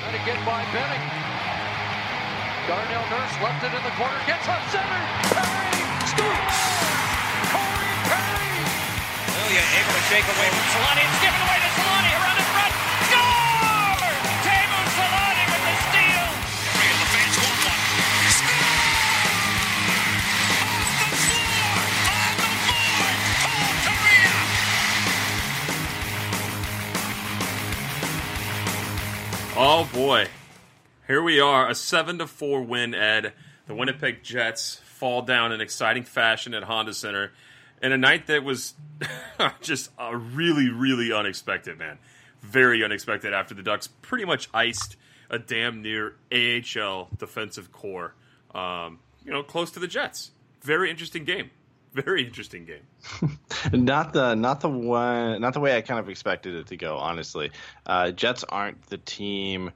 Trying to get by Benning. Darnell Nurse left it in the corner, gets up center. Perry scores! Corey Perry! Lilia able to shake away from Solani. It's given away to Solani boy. Here we are, a 7 to 4 win, Ed. The Winnipeg Jets fall down in exciting fashion at Honda Center in a night that was just a really, really unexpected, man. Very unexpected after the Ducks pretty much iced a damn near AHL defensive core, um, you know, close to the Jets. Very interesting game. Very interesting game. not the not the one not the way I kind of expected it to go. Honestly, uh, Jets aren't the team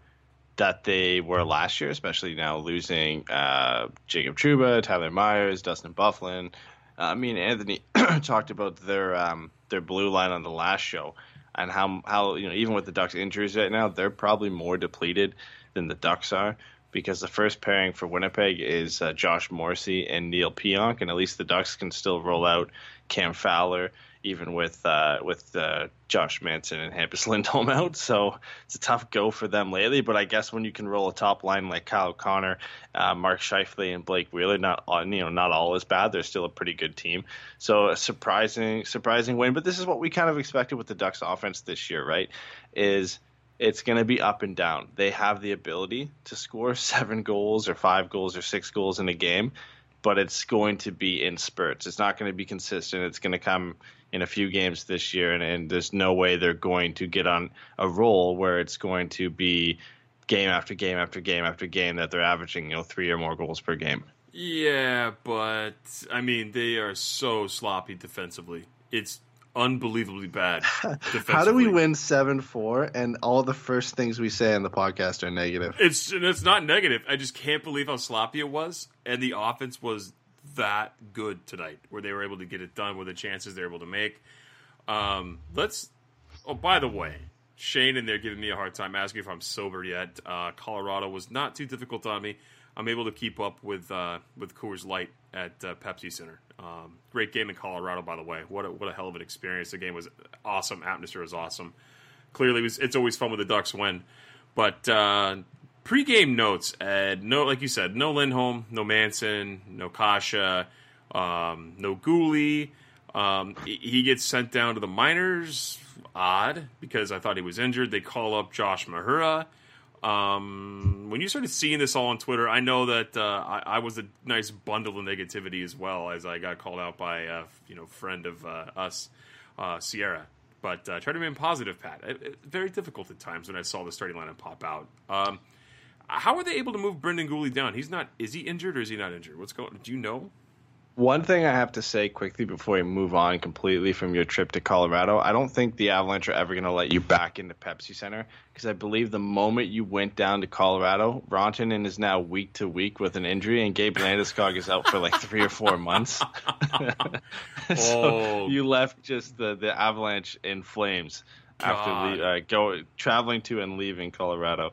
that they were last year, especially now losing uh, Jacob Trouba, Tyler Myers, Dustin Byfuglien. Uh, I mean, Anthony talked about their um, their blue line on the last show and how how you know even with the Ducks injuries right now, they're probably more depleted than the Ducks are because the first pairing for Winnipeg is uh, Josh Morrissey and Neal Pionk, and at least the Ducks can still roll out Cam Fowler even with uh, with uh, Josh Manson and Hampus Lindholm out. So it's a tough go for them lately. But I guess when you can roll a top line like Kyle Connor, uh, Mark Scheifele, and Blake Wheeler, not all, you know not all is bad. They're still a pretty good team. So a surprising surprising win. But this is what we kind of expected with the Ducks offense this year, right? Is it's going to be up and down. They have the ability to score seven goals or five goals or six goals in a game, but it's going to be in spurts. It's not going to be consistent. It's going to come in a few games this year, and, and there's no way they're going to get on a roll where it's going to be game after game after game after game that they're averaging, you know, three or more goals per game. Yeah, but I mean, they are so sloppy defensively. It's unbelievably bad. How do we win seven four and all the first things we say on the podcast are negative? It's it's not negative. I just can't believe how sloppy it was, and the offense was that good tonight, where they were able to get it done with the chances they're able to make. Um, let's. Oh, by the way, Shane in there giving me a hard time asking if I'm sober yet. Uh, Colorado was not too difficult on me. I'm able to keep up with uh, with Coors Light at uh, Pepsi Center. Um, great game in Colorado, by the way. What a, what a hell of an experience! The game was awesome. Atmosphere was awesome. Clearly, it was, it's always fun when the Ducks win. But uh, pre-game notes, Ed. No, like you said, no Lindholm, no Manson, no Kase, um, no Guhle. Um, he gets sent down to the minors. Odd, because I thought he was injured. They call up Josh Mahura. Um, when you started seeing this all on Twitter, I know that uh, I, I, was a nice bundle of negativity as well, as I got called out by a you know friend of uh, us. uh, Sierra. But uh, try to remain positive, Pat. It, it- very difficult at times when I saw the starting lineup pop out. Um, how are they able to move Brendan Guhle down? He's not. Is he injured or is he not injured? What's going? Do you know? One thing I have to say quickly before we move on completely from your trip to Colorado, I don't think the Avalanche are ever going to let you back into Pepsi Center because I believe the moment you went down to Colorado, Rantanen is now week to week with an injury, and Gabe Landeskog is out for like three or four months. so Oh. you left just the, the Avalanche in flames after God. the, uh, go traveling to and leaving Colorado.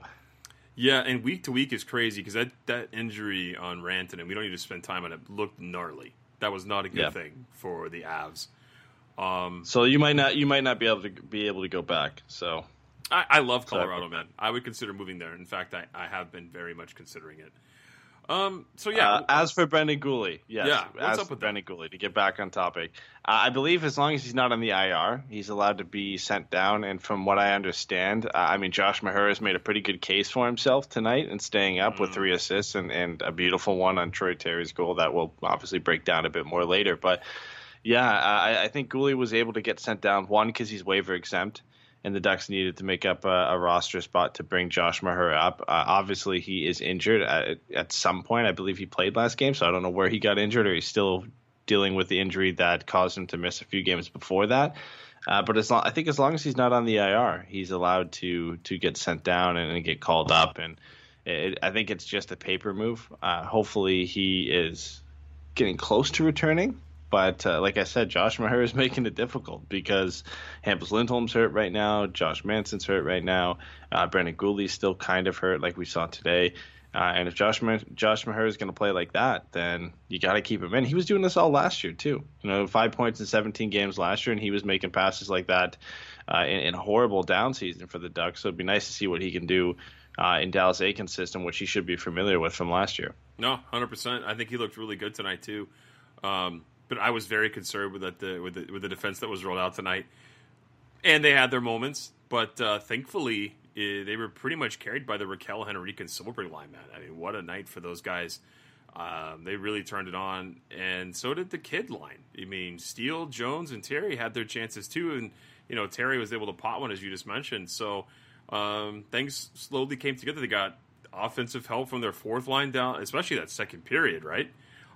Yeah, and week to week is crazy because that, that injury on Rantanen, we don't need to spend time on it, looked gnarly. That was not a good Yeah. thing for the Avs. Um, so you might not you might not be able to be able to go back. So I, I love Colorado, about man. I would consider moving there. In fact, I, I have been very much considering it. Um. So yeah, Uh, as for Brendan Guhle, yes. Yeah, what's as up with? Brendan Guhle, to get back on topic, uh, I believe as long as he's not on the IR, he's allowed to be sent down. And from what I understand, uh, I mean, Josh Mahura has made a pretty good case for himself tonight and staying up Mm. with three assists and, and a beautiful one on Troy Terry's goal that will obviously break down a bit more later. But yeah, I, I think Guhle was able to get sent down one because he's waiver exempt, and the Ducks needed to make up a, a roster spot to bring Josh Mahura up. Uh, obviously, he is injured at, at some point. I believe he played last game, so I don't know where he got injured or he's still dealing with the injury that caused him to miss a few games before that. Uh, but as long, I think as long as he's not on the IR, he's allowed to to get sent down and, and get called up. And it, I think it's just a paper move. Uh, hopefully, he is getting close to returning. But uh, like I said, Josh Mahura is making it difficult because Hampus Lindholm's hurt right now. Josh Manson's hurt right now. Uh, Brandon Guhle's still kind of hurt, like we saw today. Uh, and if Josh Ma- Josh Mahura is going to play like that, then you got to keep him in. He was doing this all last year too. You know, five points in 17 games last year, and he was making passes like that uh, in, in horrible down season for the Ducks. So it'd be nice to see what he can do uh, in Dallas Eakins' system, which he should be familiar with from last year. No, hundred percent. I think he looked really good tonight too. Um, but I was very concerned with the with the with the defense that was rolled out tonight, and they had their moments. But uh, thankfully, eh, they were pretty much carried by the Rakell Henrique and Silfverberg line. Man, I mean, what a night for those guys. Um, they really turned it on, and so did the kid line. I mean, Steele, Jones, and Terry had their chances too, and you know Terry was able to pot one as you just mentioned. So um, things slowly came together. They got offensive help from their fourth line down, especially that second period, right?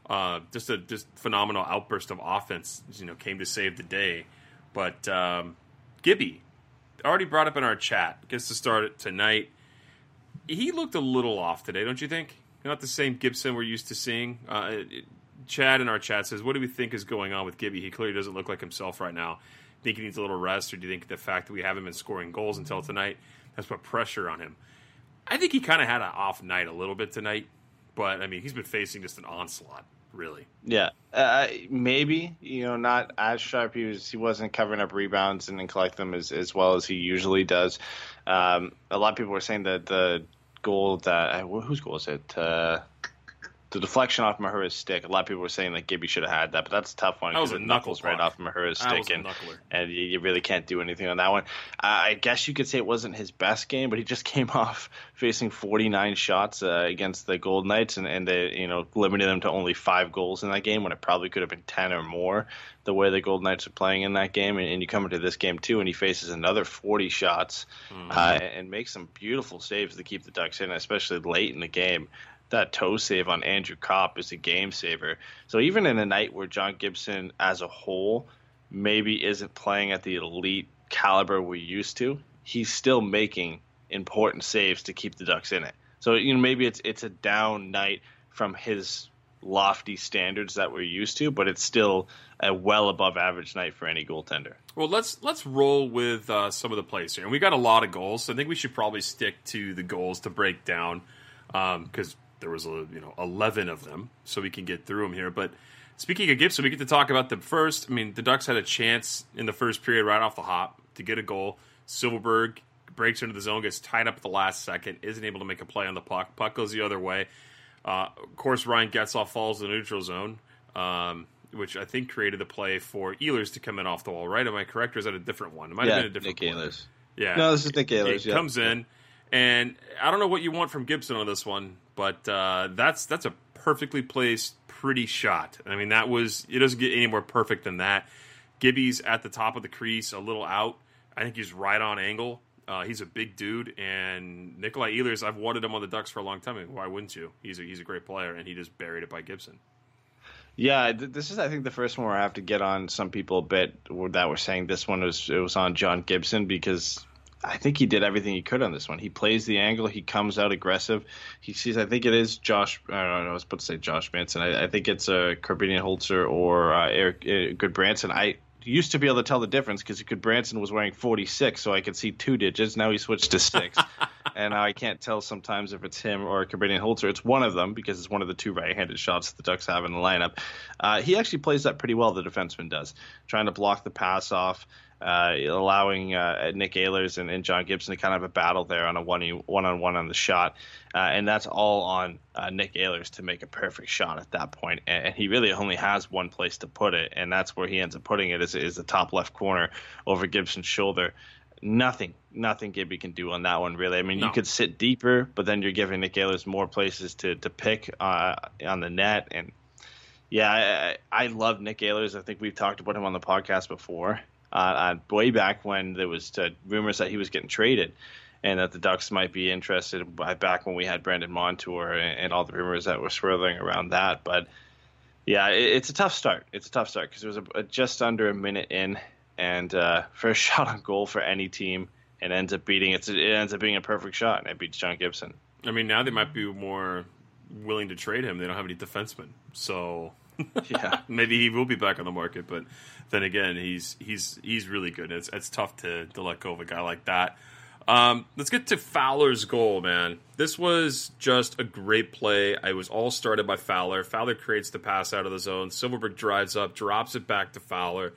Uh, just a just phenomenal outburst of offense, you know, came to save the day. But um, Gibby, already brought up in our chat, gets to start it tonight. He looked a little off today, don't you think? Not the same Gibson we're used to seeing. Uh, Chad in our chat says, "What do we think is going on with Gibby? He clearly doesn't look like himself right now. Think he needs a little rest, or do you think the fact that we haven't been scoring goals until tonight has put pressure on him?" I think he kind of had an off night a little bit tonight, but I mean, he's been facing just an onslaught, really. Yeah, uh, maybe you know not as sharp. He was he wasn't covering up rebounds and then collect them as as well as he usually does. Um, a lot of people were saying that the goal that whose goal is it? Uh, the deflection off Mahura's stick. A lot of people were saying that Gibby should have had that, but that's a tough one That was because a it knuckles knuckle right off Mahura's stick, and and you, really can't do anything on that one. Uh, I guess you could say it wasn't his best game, but he just came off facing 49 shots uh, against the Gold Knights, and, and they you know limited them to only five goals in that game when it probably could have been 10 or more. The way the Gold Knights are playing in that game, and, and you come into this game too, and he faces another 40 shots uh, and makes some beautiful saves to keep the Ducks in, especially late in the game that toe save on Andrew Copp is a game saver. So even in a night where John Gibson as a whole maybe isn't playing at the elite caliber we used to, he's still making important saves to keep the Ducks in it. So you know maybe it's it's a down night from his lofty standards that we're used to, but it's still a well above average night for any goaltender. Well, let's let's roll with uh, some of the plays here, and we got a lot of goals. So I think we should probably stick to the goals to break down because there was a, you know eleven of them, so we can get through them here. But speaking of Gibson, we get to talk about them first. I mean, the Ducks had a chance in the first period right off the hop to get a goal. Silfverberg breaks into the zone, gets tied up at the last second, isn't able to make a play on the puck. Puck goes the other way. Uh, of course, Ryan Getzlaf falls in the neutral zone, um, which I think created the play for Ehlers to come in off the wall. Right? Am I correct, or is that a different one? It might have been a different Nick. Ehlers. Yeah, No, this is Nick Ehlers, He yeah. comes in, and I don't know what you want from Gibson on this one, but uh, that's that's a perfectly placed, pretty shot. I mean, that was it doesn't get any more perfect than that. Gibby's at the top of the crease, a little out. I think he's right on angle. Uh, he's a big dude, and Nikolai Ehlers, I've wanted him on the Ducks for a long time. Why wouldn't you? He's a, he's a great player, and he just buried it by Gibson. Yeah, this is I think the first one where I have to get on some people a bit that were saying this one was it was on John Gibson because I think he did everything he could on this one. He plays the angle. He comes out aggressive. He sees. I think it is Josh. I don't know. I was about to say Josh Manson. I, I think it's a uh, Holzer or uh, Eric uh, Gudbranson. I used to be able to tell the difference because Gudbranson was wearing 46, so I could see two digits. Now he switched to six, and now I can't tell sometimes if it's him or Korbinian Holzer. It's one of them because it's one of the two right-handed shots the Ducks have in the lineup. Uh, he actually plays that pretty well. The defenseman does, trying to block the pass off. Uh, allowing uh, Nick Ehlers and, and, John Gibson to kind of have a battle there on a one one on one on the shot, uh, and that's all on uh, Nick Ehlers to make a perfect shot at that point. And, and, he really only has one place to put it, and that's where he ends up putting it is, is the top left corner over Gibson's shoulder. Nothing, nothing Gibby can do on that one really. I mean, no. you could sit deeper, but then you're giving Nick Ehlers more places to to pick uh, on the net and. Yeah, I, I love Nick Ehlers. I think we've talked about him on the podcast before uh, uh, way back when there was uh, rumors that he was getting traded and that the Ducks might be interested back when we had Brandon Montour and, and all the rumors that were swirling around that. But yeah, it, it's a tough start. It's a tough start because it was a, a, just under a minute in, and uh, first shot on goal for any team, and ends up beating it. It ends up being a perfect shot, and it beats John Gibson. I mean, now they might be more willing to trade him. They don't have any defensemen, so yeah, maybe he will be back on the market. But then again, he's he's he's really good. It's it's tough to to let go of a guy like that. Um, let's get to Fowler's goal, man. This was just a great play. It was all started by Fowler. Fowler creates the pass out of the zone. Silfverberg drives up, drops it back to Fowler.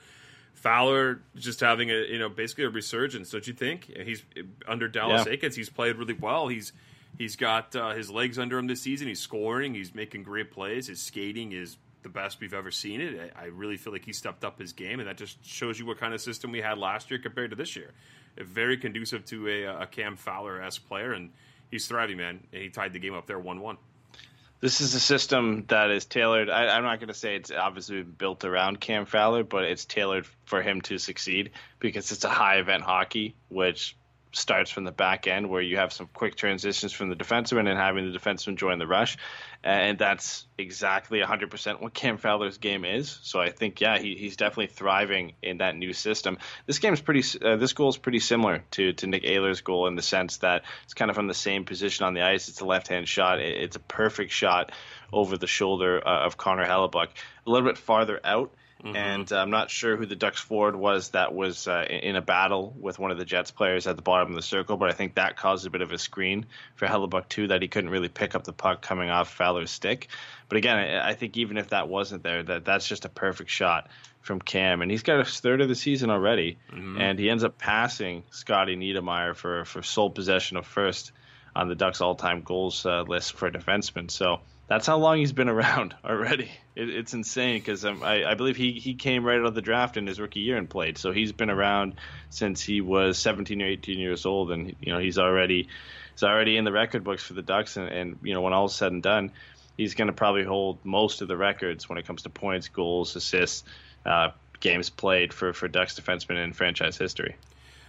Fowler just having a you know basically a resurgence, don't you think? He's under Dallas yeah. Eakins. He's played really well. He's he's got uh, his legs under him this season. He's scoring. He's making great plays. His skating is the best we've ever seen it. I, really feel like he stepped up his game, and that just shows you what kind of system we had last year compared to this year. Very conducive to a, a Cam Fowler esque player, and he's thriving, man. And he tied the game up there one one. This is a system that is tailored. I, am not going to say it's obviously built around Cam Fowler, but it's tailored for him to succeed because it's a high event hockey, which starts from the back end where you have some quick transitions from the defenseman and having the defenseman join the rush. And that's exactly 100% what Cam Fowler's game is. So I think, yeah, he, he's definitely thriving in that new system. This game's pretty, uh, this goal is pretty similar to, to Nick Ehlers' goal in the sense that it's kind of from the same position on the ice. It's a left hand shot, it's a perfect shot over the shoulder uh, of Connor Hellebuyck. A little bit farther out Mm-hmm. And uh, I'm not sure who the Ducks forward was that was uh, in a battle with one of the Jets players at the bottom of the circle, but I think that caused a bit of a screen for Hellebuyck, too, that he couldn't really pick up the puck coming off Fowler's stick. But again, I, I think even if that wasn't there, that that's just a perfect shot from Cam, and he's got his third of the season already, mm-hmm. and he ends up passing Scotty Niedermayer for for sole possession of first on the Ducks all-time goals uh, list for defensemen. So that's how long he's been around already. It, it's insane because um, I, I, believe he, he came right out of the draft in his rookie year and played. So he's been around since he was 17 or 18 years old, and you know he's already he's already in the record books for the Ducks. And, and you know when all is said and done, he's going to probably hold most of the records when it comes to points, goals, assists, uh, games played for for Ducks defensemen in franchise history.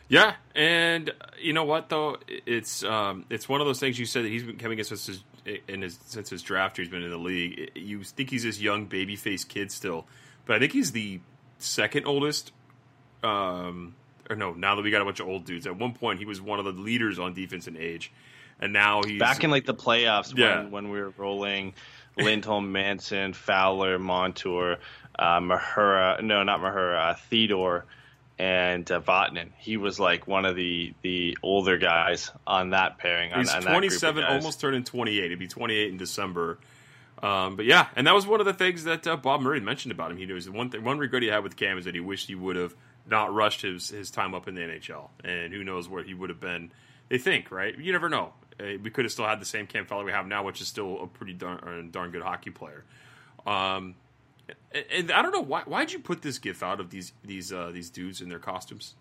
Yeah, and you know what though, it's um, it's one of those things you said that he's been coming against us in his since his draft he's been in the league. You think he's this young baby face kid still, but I think he's the second oldest. Um, or no, now that we got a bunch of old dudes. At one point, he was one of the leaders on defense in age, and now he's back in like the playoffs yeah. when when we were rolling Lindholm, Manson, Fowler, Montour, uh, Mahura. No, not Mahura. Uh, Theodore and uh, Vatanen. He was like one of the the older guys on that pairing. He's on, 27, almost turning 28. He'd be 28 in December. Um, but yeah, and that was one of the things that uh, Bob Murray mentioned about him. He was one thing, one regret he had with Cam is that he wished he would have not rushed his his time up in the NHL, and who knows where he would have been. They think, right? You never know. Uh, we could have still had the same Cam Fowler we have now, which is still a pretty darn, darn good hockey player. Um, and I don't know why. Why'd you put this gif out of these these uh, these dudes in their costumes?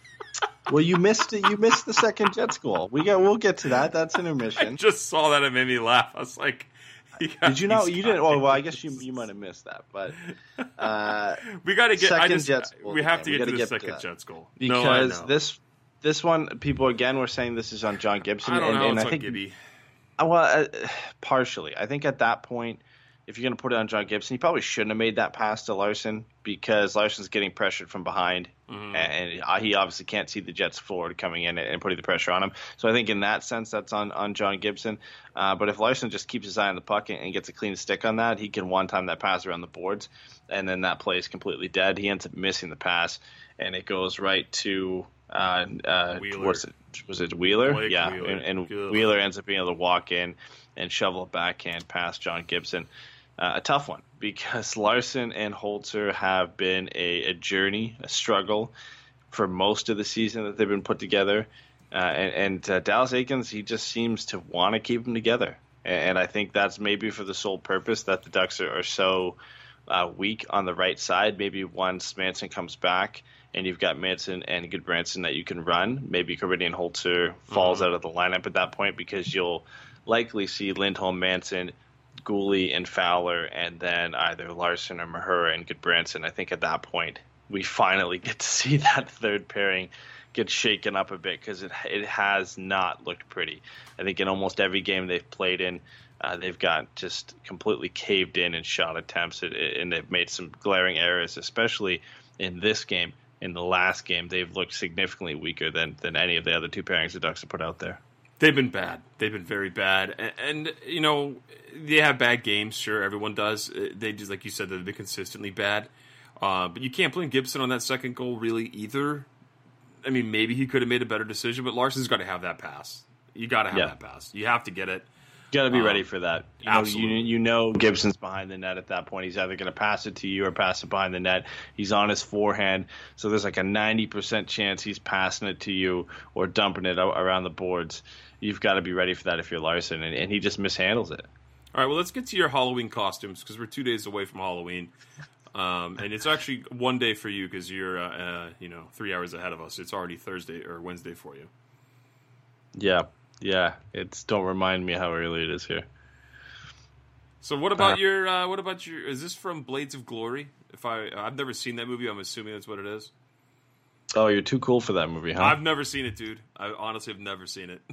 well, you missed it. You missed the second Jets goal. We got. We'll get to that. That's an omission. I just saw that. It made me laugh. I was like, Did you know? You didn't. Oh, well, I guess you you might have missed that, but uh, We got to get. I Second just, Jets goal we have to get to the get second. Jets goal because no, this this one, people again were saying this is on John Gibson, I don't and, know. and it's I on think Gibby. Uh, Well, uh, partially. I think at that point, if you're going to put it on John Gibson, you probably shouldn't have made that pass to Larsson because Larsson's getting pressured from behind, Mm-hmm. and he obviously can't see the Jets forward coming in and putting the pressure on him. So I think in that sense, that's on on John Gibson. Uh, but if Larsson just keeps his eye on the puck and, and gets a clean stick on that, he can one time that pass around the boards, and then that play is completely dead. He ends up missing the pass, and it goes right to. Uh, uh, Wheeler. it? Was it Wheeler? Blake yeah, Wheeler. and, and Wheeler ends up being able to walk in and shovel a backhand past John Gibson. Uh, a tough one because Larsson and Holzer have been a, a journey, a struggle for most of the season that they've been put together. Uh, and and uh, Dallas Eakins, he just seems to want to keep them together. And, and I think that's maybe for the sole purpose that the Ducks are, are so uh, weak on the right side. Maybe once Manson comes back and you've got Manson and Gudbranson that you can run, maybe Corinne Holzer falls out of the lineup at that point because you'll likely see Lindholm, Manson, Guhle, and Fowler, and then either Larsson or Mahura and Gudbranson. I think at that point we finally get to see that third pairing get shaken up a bit because it it has not looked pretty. I think in almost every game they've played in, uh, they've got just completely caved in in shot attempts, and- and they've made some glaring errors, especially in this game. In the last game, they've looked significantly weaker than than any of the other two pairings the Ducks have put out there. They've been bad. They've been very bad, and, and you know they have bad games. Sure, everyone does. Uh, They just like you said, they've been consistently bad. Uh, but you can't blame Gibson on that second goal really either. I mean, maybe he could have made a better decision, but Larsson's got to have that pass. You got to have Yeah. that pass. You have to get it. got to be Um, ready for that. You know, you, absolutely. you know Gibson's behind the net at that point. He's either going to pass it to you or pass it behind the net. He's on his forehand, so there's like a 90% chance he's passing it to you or dumping it around the boards. You've got to be ready for that if you're Larsson, and, and he just mishandles it. All right, well, let's get to your Halloween costumes because we're two days away from Halloween, um, and it's actually one day for you because you're, uh, uh, you know, three hours ahead of us. It's already Thursday or Wednesday for you. Yeah, yeah. It's don't remind me how early it is here. So what about your? Uh, what about your? Is this from Blades of Glory? If I, I've never seen that movie. I'm assuming that's what it is. Oh, you're too cool for that movie, huh? I've never seen it, dude. I honestly have never seen it.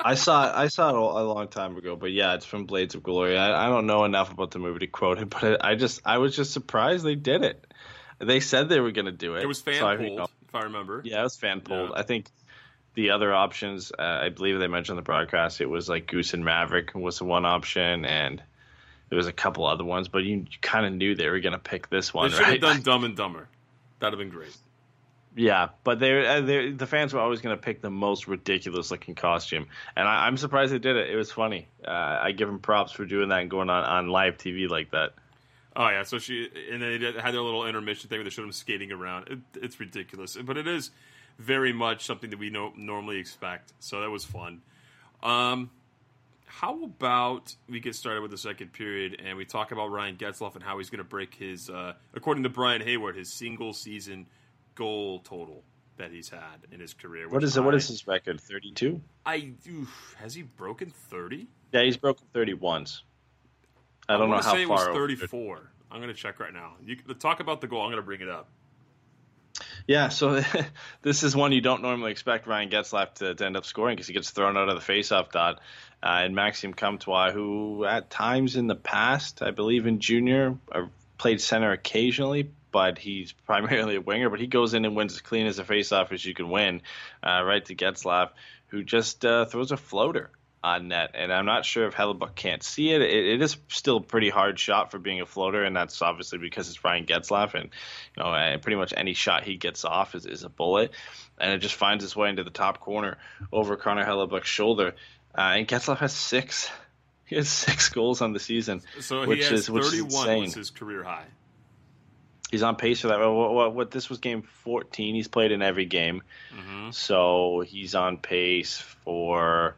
I saw I saw it a long time ago, but yeah, it's from Blades of Glory. I, I don't know enough about the movie to quote it, but I just I was just surprised they did it. They said they were going to do it. It was fan so I- pulled, if I remember. Yeah, it was fan pulled. Yeah. I think the other options, uh, I believe they mentioned the broadcast, it was like Goose and Maverick was the one option, and there was a couple other ones, but you, you kind of knew they were going to pick this one. They should right? have done Dumb and Dumber. That'd have been great. Yeah, but they're, uh, they're the fans were always going to pick the most ridiculous looking costume, and I, I'm surprised they did it. It was funny. Uh, I give them props for doing that and going on, on live TV like that. Oh yeah, so she and they had their little intermission thing where they showed them skating around. It, it's ridiculous, but it is very much something that we no, normally expect. So that was fun. Um, how about we get started with the second period and we talk about Ryan Getzlaf and how he's going to break his, uh, according to Brian Hayward, his single season goal total that he's had in his career. What is it? What I- is his record? Thirty-two. I oof, has he broken thirty? Yeah, he's broken thirty once. I don't know wanna how say far. it was thirty-four. I'm going to check right now. You talk about the goal. I'm going to bring it up. Yeah, so this is one you don't normally expect Ryan Getzlaf to, to end up scoring because he gets thrown out of the faceoff dot. Uh, and Maxime Comtois, who at times in the past, I believe in junior, uh, played center occasionally, but he's primarily a winger. But he goes in and wins as clean as a faceoff as you can win, uh, right to Getzlaf, who just uh, throws a floater on net. And I'm not sure if Hellebuyck can't see it. it. It is still a pretty hard shot for being a floater, and that's obviously because it's Ryan Getzlaf, and you know, uh, pretty much any shot he gets off is, is a bullet, and it just finds its way into the top corner over Connor Hellebuyck's shoulder. Uh, and Getzlaf has six. He has six goals on the season, So he which has is which is insane. was his career high. He's on pace for that. What, what, what this was game 14. He's played in every game, Mm-hmm. so he's on pace for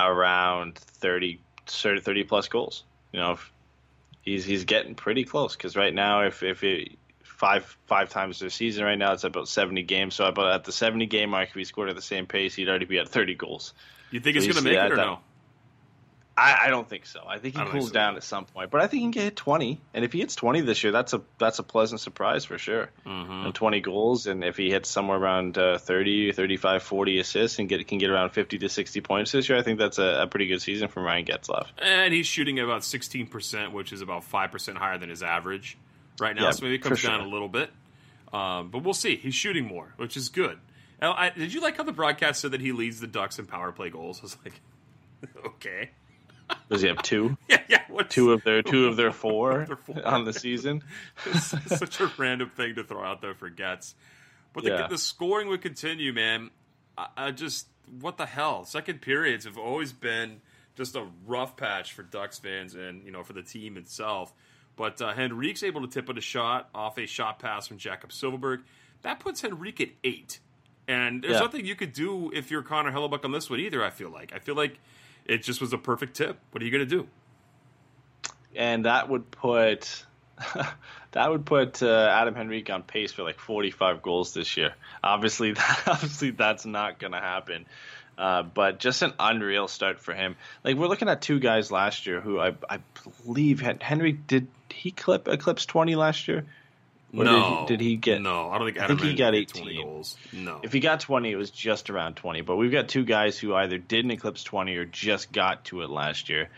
around 30, 30, 30 plus goals. You know, if he's he's getting pretty close because right now, if if it five five times this season right now, it's about 70 games. So about at the 70 game mark, if he scored at the same pace, he'd already be at 30 goals. You think he's going to make it or that- no? I, I don't think so. I think he I don't think cools so down at some point, but I think he can get twenty. And if he hits twenty this year, that's a that's a pleasant surprise for sure. Mm-hmm. And twenty goals, and if he hits somewhere around uh, 30, 35, 40 assists, and get can get around fifty to sixty points this year, I think that's a, a pretty good season for Ryan Getzlaf. And he's shooting about 16%, which is about 5% higher than his average right now. Yeah, so maybe it comes down sure. a little bit. Um, but we'll see. He's shooting more, which is good. Now, I, did you like how the broadcast said that he leads the Ducks in power play goals? I was like, okay. Does he have two? Yeah, yeah. What's, two of their two of their four, four. on the season. It's such a random thing to throw out there for Getz. But the, Yeah. the scoring would continue, man. I, I just, what the hell? Second periods have always been just a rough patch for Ducks fans and, you know, for the team itself. But uh, Henrique's able to tip in a shot off a shot pass from Jacob Silfverberg. That puts Henrique at eight. And there's Yeah. nothing you could do if you're Connor Hellebuyck on this one either, I feel like. I feel like it just was a perfect tip. What are you going to do? and that would put that would put uh, Adam Henrique on pace for like 45 goals this year. Obviously, that, obviously that's not going to happen. Uh, but just an unreal start for him. Like we're looking at two guys last year who I, I believe Hen- Henry did he clip eclipse 20 last year. Or did no. he- did he get- No, I don't think I think he got 18. goals. No. If he got 20, it was just around 20. But we've got two guys who either didn't eclipse 20 or just got to it last year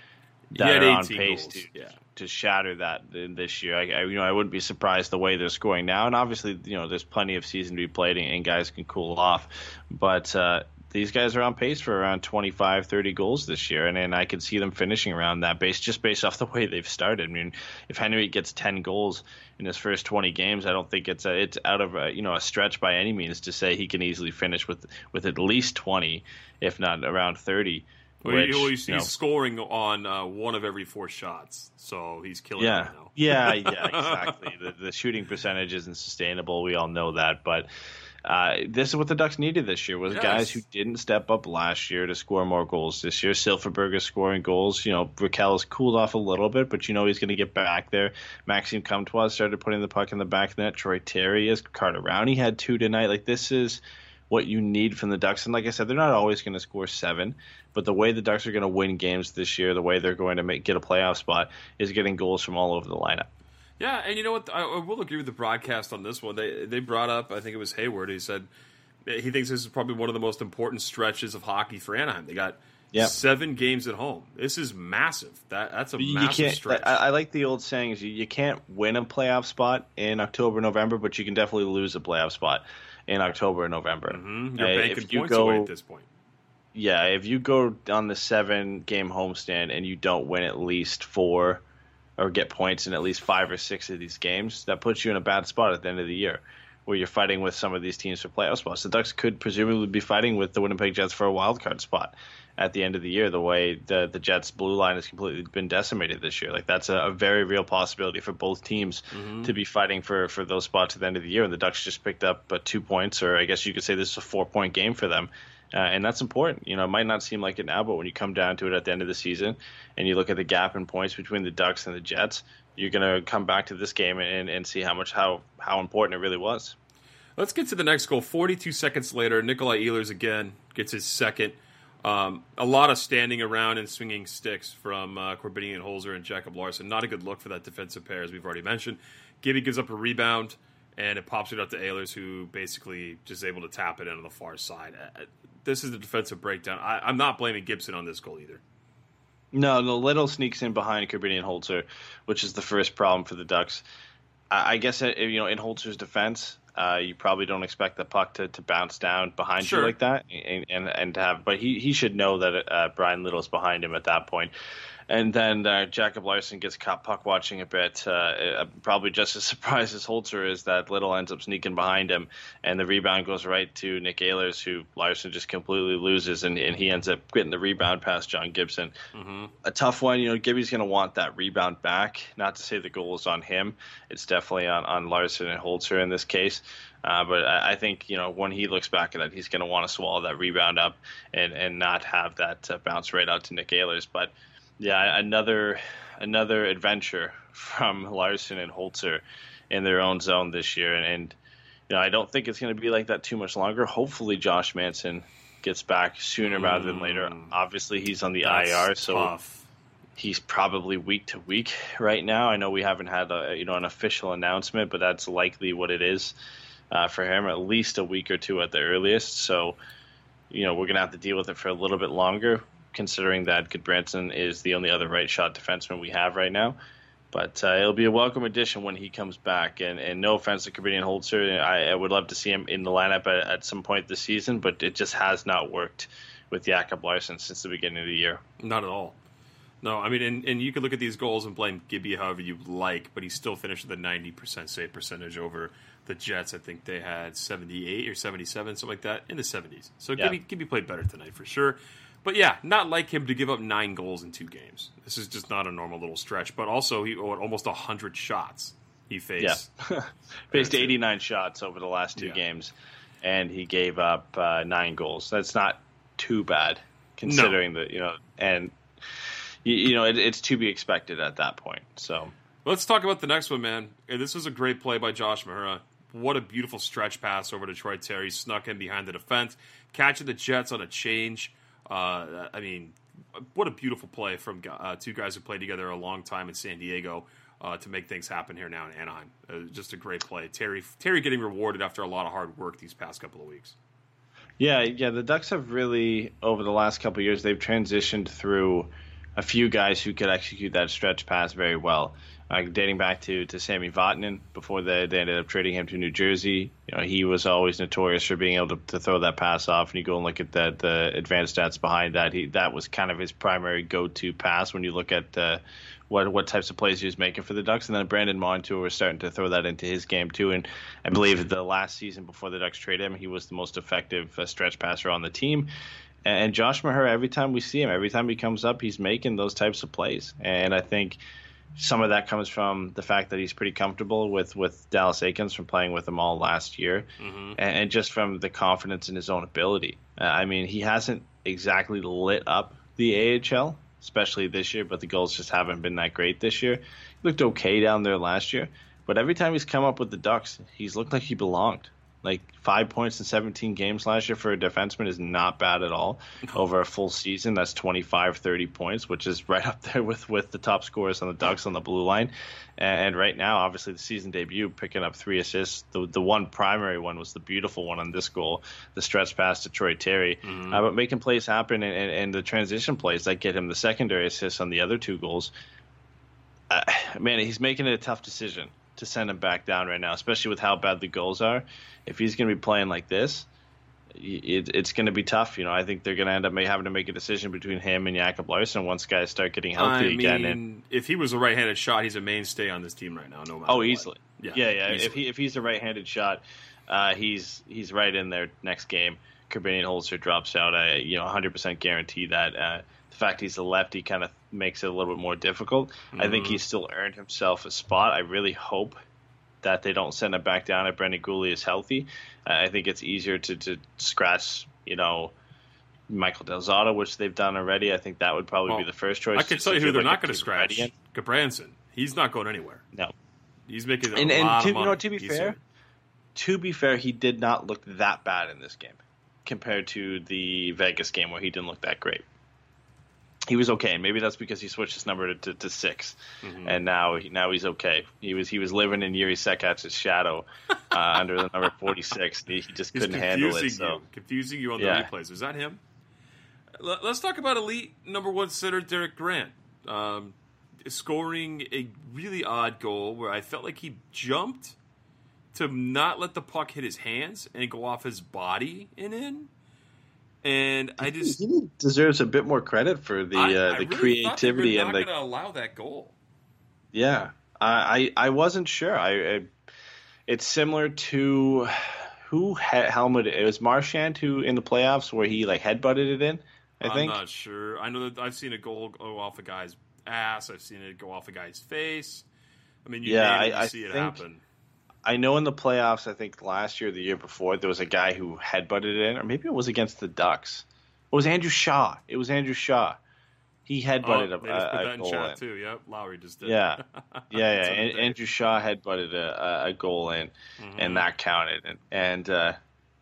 That are on 18 pace goals, to, yeah. to shatter that this year. I, I, you know, I wouldn't be surprised the way they're scoring now. And obviously, you know, there's plenty of season to be played and, and guys can cool off. But uh, these guys are on pace for around 25, 30 goals this year. And, and I can see them finishing around that base just based off the way they've started. I mean, if Henry gets 10 goals in his first 20 games, I don't think it's a, it's out of a, you know a stretch by any means to say he can easily finish with with at least 20, if not around 30. Well, which, he- he's, you know, he's scoring on uh, one of every four shots, so he's killing yeah, yeah, yeah, exactly. the, the shooting percentage isn't sustainable. We all know that, but uh, this is what the Ducks needed this year was Yes. guys who didn't step up last year to score more goals this year. Silfverberg is scoring goals. You know, Rakell has cooled off a little bit, but you know he's going to get back there. Maxime Comtois started putting the puck in the back of the net. Troy Terry is. Carter Rowney had two tonight. Like this is what you need from the Ducks. And like I said, they're not always going to score seven, but the way the Ducks are going to win games this year, the way they're going to make, get a playoff spot, is getting goals from all over the lineup. Yeah, and you know what? I, I will agree with the broadcast on this one. They they brought up, I think it was Hayward. He said he thinks this is probably one of the most important stretches of hockey for Anaheim. They got Yep. seven games at home. This is massive. That that's a You massive can't. stretch. I, I like the old sayings. You, you can't win a playoff spot in October, November, but you can definitely lose a playoff spot in October and November. Mhm. You're Uh, banking if you points go, away at this point. yeah, if you go on the seven game homestand and you don't win at least four or get points in at least five or six of these games, that puts you in a bad spot at the end of the year where you're fighting with some of these teams for playoff spots. The Ducks could presumably be fighting with the Winnipeg Jets for a wild card spot at the end of the year, the way the the Jets blue line has completely been decimated this year. Like that's a, a very real possibility for both teams to be fighting for, for those spots at the end of the year. And the Ducks just picked up uh, two points, or I guess you could say this is a four point game for them. Uh, and that's important. You know, it might not seem like it now, but when you come down to it at the end of the season and you look at the gap in points between the Ducks and the Jets, you're going to come back to this game and, and see how much how how important it really was. Let's get to the next goal. 42 seconds later, Nikolai Ehlers again gets his second. Um, a lot of standing around and swinging sticks from uh, Korbinian Holzer and Jacob Larsson. Not a good look for that defensive pair, as we've already mentioned. Gibby gives up a rebound, and it pops it up to Ehlers, who basically just able to tap it in on the far side. This is the defensive breakdown. I, I'm not blaming Gibson on this goal either. No, the little sneaks in behind Korbinian Holzer, which is the first problem for the Ducks. I, I guess uh, you know in Holzer's defense, uh, you probably don't expect the puck to, to bounce down behind Sure. you like that, and and, and to have. But he, he should know that uh, Bryan Little's behind him at that point. And then uh, Jacob Larsson gets caught puck watching a bit. Uh, uh, probably just as surprised as Holzer is that Little ends up sneaking behind him, and the rebound goes right to Nick Ehlers, who Larsson just completely loses, and, and he ends up getting the rebound past John Gibson. A tough one. You know, Gibby's going to want that rebound back. Not to say the goal is on him. It's definitely on, on Larsson and Holzer in this case. Uh, but I, I think you know when he looks back at it, he's going to want to swallow that rebound up and, and not have that uh, bounce right out to Nick Ehlers. But yeah, another another adventure from Larsson and Holzer in their own zone this year, and, and you know I don't think it's going to be like that too much longer. Hopefully, Josh Manson gets back sooner rather than later. Obviously, he's on the That's IR, so tough. he's probably week to week right now. I know we haven't had a you know an official announcement, but that's likely what it is uh, for him. At least a week or two at the earliest. So, you know, we're gonna have to deal with it for a little bit longer, considering that Gudbranson is the only other right shot defenseman we have right now. But uh, it'll be a welcome addition when he comes back. And, and no offense to Korbinian Holzer, I, I would love to see him in the lineup at, at some point this season, but it just has not worked with Jakob Larsson since the beginning of the year. Not at all. No, I mean, and, and you could look at these goals and blame Gibby however you like, but he still finished with a 90% save percentage over the Jets. I think they had 78 or 77, something like that, in the 70s. So Yeah. Gibby, Gibby played better tonight for sure. But yeah, not like him to give up nine goals in two games. This is just not a normal little stretch. But also, he owed almost 100 shots he faced. Yeah. Faced 89 shots over the last two Yeah. games, and he gave up uh, nine goals. That's not too bad, considering that, you know, and, you, you know, it, it's to be expected at that point. So, Let's talk about the next one, man. And This was a great play by Josh Mahura. What a beautiful stretch pass over to Troy Terry. Snuck in behind the defense, catching the Jets on a change. Uh, I mean, what a beautiful play from uh, two guys who played together a long time in San Diego uh, to make things happen here now in Anaheim. Uh, just a great play. Terry Terry getting rewarded after a lot of hard work these past couple of weeks. Yeah, yeah. The Ducks have really, over the last couple of years, they've transitioned through a few guys who could execute that stretch pass very well. Uh, dating back to, to Sammy Vatanen before they, they ended up trading him to New Jersey. You know, he was always notorious for being able to, to throw that pass off. And you go and look at the, the advanced stats behind that. He that was kind of his primary go to pass when you look at uh, what what types of plays he was making for the Ducks. And then Brandon Montour was starting to throw that into his game too. And I believe the last season before the Ducks traded him, he was the most effective uh, stretch passer on the team. And Josh Mahura, every time we see him, every time he comes up, he's making those types of plays. And I think some of that comes from the fact that he's pretty comfortable with, with Dallas Eakins from playing with him all last year, and, and just from the confidence in his own ability. Uh, I mean, he hasn't exactly lit up the AHL, especially this year, but the goals just haven't been that great this year. He looked okay down there last year, but every time he's come up with the Ducks, he's looked like he belonged. Like five points in 17 games last year for a defenseman is not bad at all. Over a full season, that's 25, 30 points, which is right up there with, with the top scorers on the Ducks on the blue line. And right now, obviously, the season debut, picking up three assists. The, the one primary one was the beautiful one on this goal, the stretch pass to Troy Terry. Uh, but making plays happen and, and, and the transition plays that get him the secondary assists on the other two goals. Uh, man, he's making it a tough decision to send him back down right now, especially with how bad the goals are. If he's going to be playing like this, it, it's going to be tough. You know, I think they're going to end up having to make a decision between him and Jakob Larsson once guys start getting healthy I again. mean, And if he was a right-handed shot, he's a mainstay on this team right now. No matter oh, what. easily, Yeah, yeah, yeah. easily. If he if he's a right-handed shot, uh, he's he's right in there next game. Korbinian Holzer drops out. I you know 100% guarantee that. Uh, fact he's a lefty kind of makes it a little bit more difficult. I think Mm-hmm. he's still earned himself a spot. I really hope that they don't send him back down if Brendan Guhle is healthy. Uh, I think it's easier to, to scratch, you know, Michael Del Zotto, which they've done already. I think that would probably Well, be the first choice. I can tell you who they're like not going to scratch. ready. Gudbranson. He's not going anywhere. No. He's making a And, and lot to, of money. you know, to be He's fair, here. to be fair, he did not look that bad in this game compared to the Vegas game where he didn't look that great. He was okay, and maybe that's because he switched his number to, to, to 6 Mm-hmm. and now now he's okay. He was he was living in Jiri Sekac's shadow uh, under the number forty six. He, he just couldn't handle it. So you, confusing you on the Yeah. replays. Was that him? Let- Let's talk about elite number one center Derek Grant, um, scoring a really odd goal where I felt like he jumped to not let the puck hit his hands and go off his body and in. And I just he deserves a bit more credit for the I- uh, the really thought they were creativity not and the going to allow that goal. Yeah, I I, I wasn't sure. I, I it's similar to who had helmet. It was Marchand who in the playoffs where he like headbutted it in. I I'm think. not sure. I know that I've seen a goal go off a guy's ass. I've seen it go off a guy's face. I mean, you Yeah, name it, I- you I see it think- happen. I know in the playoffs. I think last year, or the year before, there was a guy who headbutted in, or maybe it was against the Ducks. It was Andrew Shaw. It was Andrew Shaw. He headbutted oh, a, a, a goal in. too. Yep, Lowry just did. Yeah, yeah, yeah. And. Andrew Shaw headbutted a, a- a goal in, Mm-hmm. and that counted. And, and uh,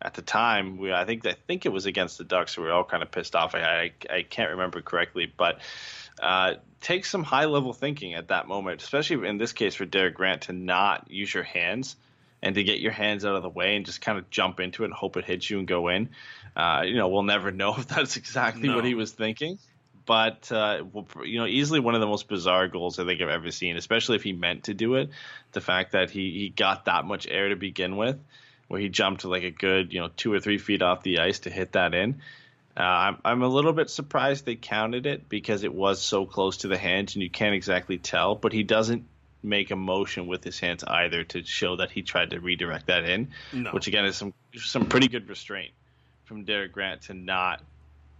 at the time, we I think I think it was against the Ducks. So we were all kind of pissed off. I I, I can't remember correctly, but uh, takes some high level thinking at that moment, especially in this case for Derek Grant to not use your hands and to get your hands out of the way and just kind of jump into it and hope it hits you and go in. Uh, you know, we'll never know if that's exactly No. what he was thinking. But uh, you know, easily one of the most bizarre goals I think I've ever seen, especially if he meant to do it. The fact that he he got that much air to begin with, where he jumped like a good you know two or three feet off the ice to hit that in. Uh, I'm I'm a little bit surprised they counted it because it was so close to the hands and you can't exactly tell. But he doesn't make a motion with his hands either to show that he tried to redirect that in, No. which again is some some pretty good restraint from Derek Grant to not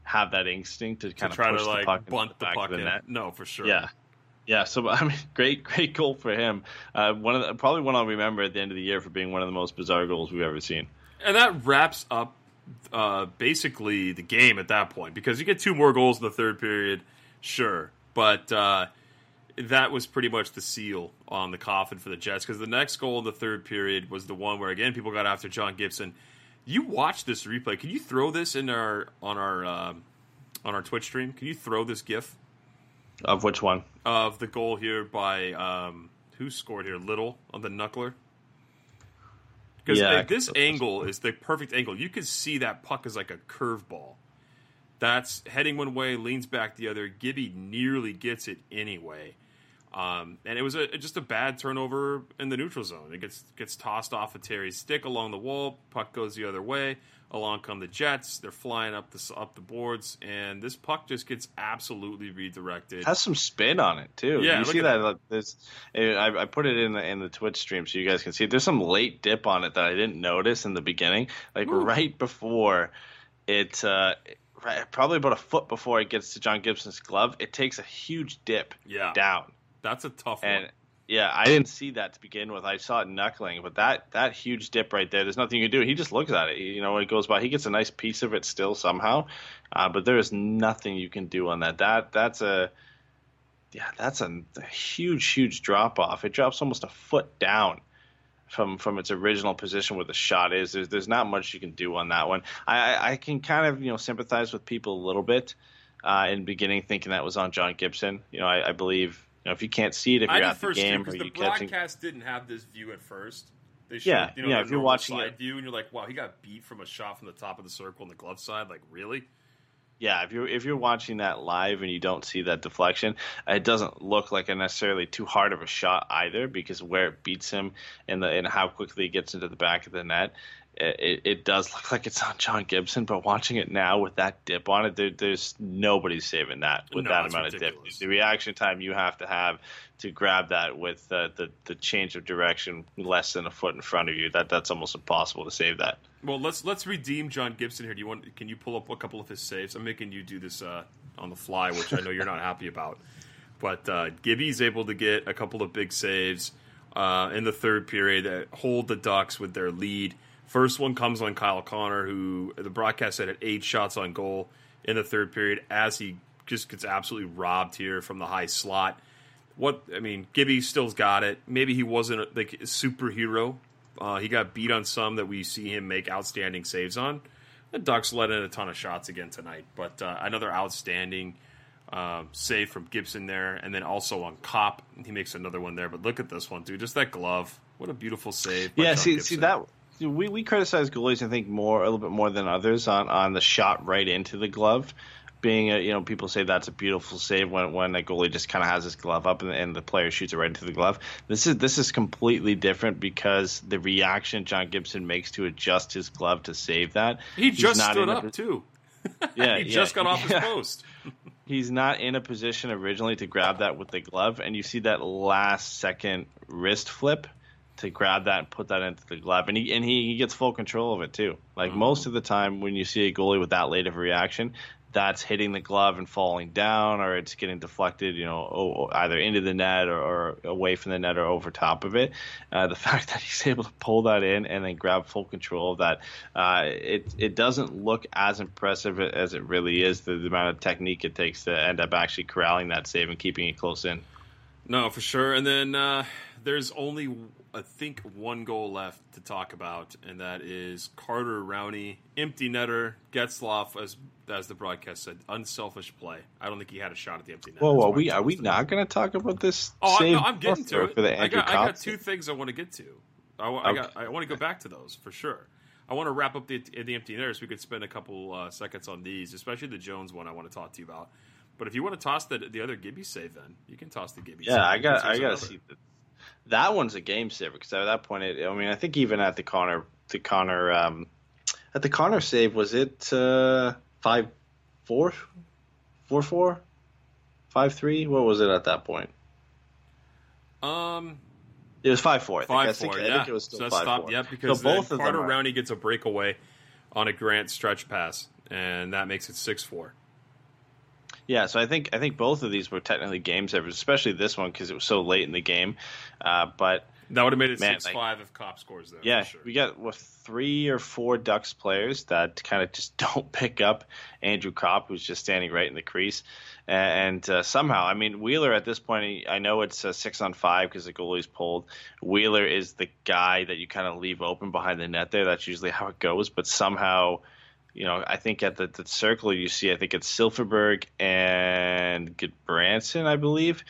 have that instinct to to kind of try to like puck bunt the, puck in. net. No, for sure. Yeah. Yeah, so I mean, great, great goal for him. Uh, one of the, probably one I'll remember at the end of the year for being one of the most bizarre goals we've ever seen. And that wraps up uh, basically the game at that point because you get two more goals in the third period, sure, but uh, that was pretty much the seal on the coffin for the Jets because the next goal in the third period was the one where again people got after John Gibson. You watch this replay. Can you throw this in our on our um, on our Twitch stream? Can you throw this GIF Of which one? of the goal here by um, who scored here? Little on the knuckler. Because Yeah, can this angle is the perfect angle. You could see that puck is like a curveball. That's heading one way, leans back the other. Gibby nearly gets it anyway. Um, and it was a, just a bad turnover in the neutral zone. It gets gets tossed off of Terry's stick along the wall. Puck goes the other way. Along come the Jets. They're flying up the up the boards, and this puck just gets absolutely redirected. has some spin on it too. Yeah, you see at that? There's, I, I put it in the in the Twitch stream so you guys can see. There's some late dip on it that I didn't notice in the beginning, like right before it. Uh, right, probably about a foot before it gets to John Gibson's glove, it takes a huge dip Yeah. down. That's a tough And one. Yeah, I didn't see that to begin with. I saw it knuckling, but that that huge dip right there, there's nothing you can do. He just looks at it. You know, it goes by, he gets a nice piece of it still somehow, uh, but there is nothing you can do on that. That that's a yeah, that's a, a huge huge drop off. It drops almost a foot down from from its original position where the shot is. There's there's not much you can do on that one. I I, can kind of you know sympathize with people a little bit. Uh, in beginning, thinking that was on John Gibson. You know, I, I believe know if you can't see it, if you're at the game because the you catching. broadcast didn't have this view at first. Showed, Yeah, you know, yeah. If you're watching side it- view, and you're like, "Wow, he got beat from a shot from the top of the circle on the glove side." Like, really? Yeah, if you're if you're watching that live and you don't see that deflection, it doesn't look like a necessarily too hard of a shot either because where it beats him and the and how quickly it gets into the back of the net, it, it does look like it's on John Gibson. But watching it now with that dip on it, there, there's nobody saving that with No, that amount ridiculous. of dip. The reaction time you have to have to grab that with uh, the the change of direction less than a foot in front of you, that that's almost impossible to save that. Well, let's let's redeem John Gibson here. Do you want? Can you pull up a couple of his saves? I'm making you do this uh, on the fly, which I know you're not happy about. But uh, Gibby's able to get a couple of big saves uh, in the third period that hold the Ducks with their lead. First one comes on Kyle Connor, who the broadcast said had eight shots on goal in the third period, as he just gets absolutely robbed here from the high slot. What I mean, Gibby still's got it. Maybe he wasn't like a superhero. Uh, he got beat on some that we see him make outstanding saves on. The Ducks let in a ton of shots again tonight, but uh, another outstanding um, save from Gibson there, and then also on Copp, he makes another one there. But look at this one, dude! Just that glove. What a beautiful save. Yeah, see, Gibson. see that we we criticize goalies, I think, more a little bit more than others on on the shot right into the glove. Being a, you know, people say that's a beautiful save when when a goalie just kind of has his glove up and, and the player shoots it right into the glove. This is this is completely different because the reaction John Gibson makes to adjust his glove to save that. He just stood in a up too. Yeah, he yeah, just got off his post. he's not in a position originally to grab that with the glove, and you see that last second wrist flip to grab that and put that into the glove, and he and he, he gets full control of it too. Like most of the time, when you see a goalie with that late of a reaction, that's hitting the glove and falling down, or it's getting deflected, you know, either into the net or, or away from the net or over top of it. Uh, the fact that he's able to pull that in and then grab full control of that, uh, it it doesn't look as impressive as it really is. The, the amount of technique it takes to end up actually corralling that save and keeping it close in. No, for sure. And then uh, there's only, I think, one goal left to talk about, and that is Carter Rowney, empty netter, Getzlaf, as as the broadcast said, unselfish play. I don't think he had a shot at the empty net. Whoa, whoa, we are we not going to talk about this? Oh, I'm, save no, I'm getting to it. for the I Andrew got, I got two things I want to get to. I, I got, Okay. I want to go back to those for sure. I want to wrap up the the empty netters. We could spend a couple uh, seconds on these, especially the Jones one. I want to talk to you about. But if you want to toss the the other Gibby save, then you can toss the Gibby. save, Yeah, I got I got to see that. That one's a game saver because at that point, it, I mean, I think even at the Connor, the Connor, um, at the Connor save, was it uh, five, four, four, four, five, three? What was it at that point? Um, It was five four. I five think, four. I yeah, think it was still so five stopped. four. Yeah, because so both Carter Rowney gets a breakaway on a Grant stretch pass, and that makes it six four. Yeah, so I think I think both of these were technically game savers, especially this one because it was so late in the game. Uh, but That would have made it Man, six like- five if Copp scores there. yeah, sure. we got what, three or four Ducks players that kind of just don't pick up Andrew Copp, who's just standing right in the crease. And uh, somehow, I mean, Wheeler at this point, I know it's a six on five because the goalie's pulled. Wheeler is the guy that you kind of leave open behind the net there. That's usually how it goes. But somehow, you know, I think at the, the circle you see, I think it's Silfverberg and Good Branson, I believe,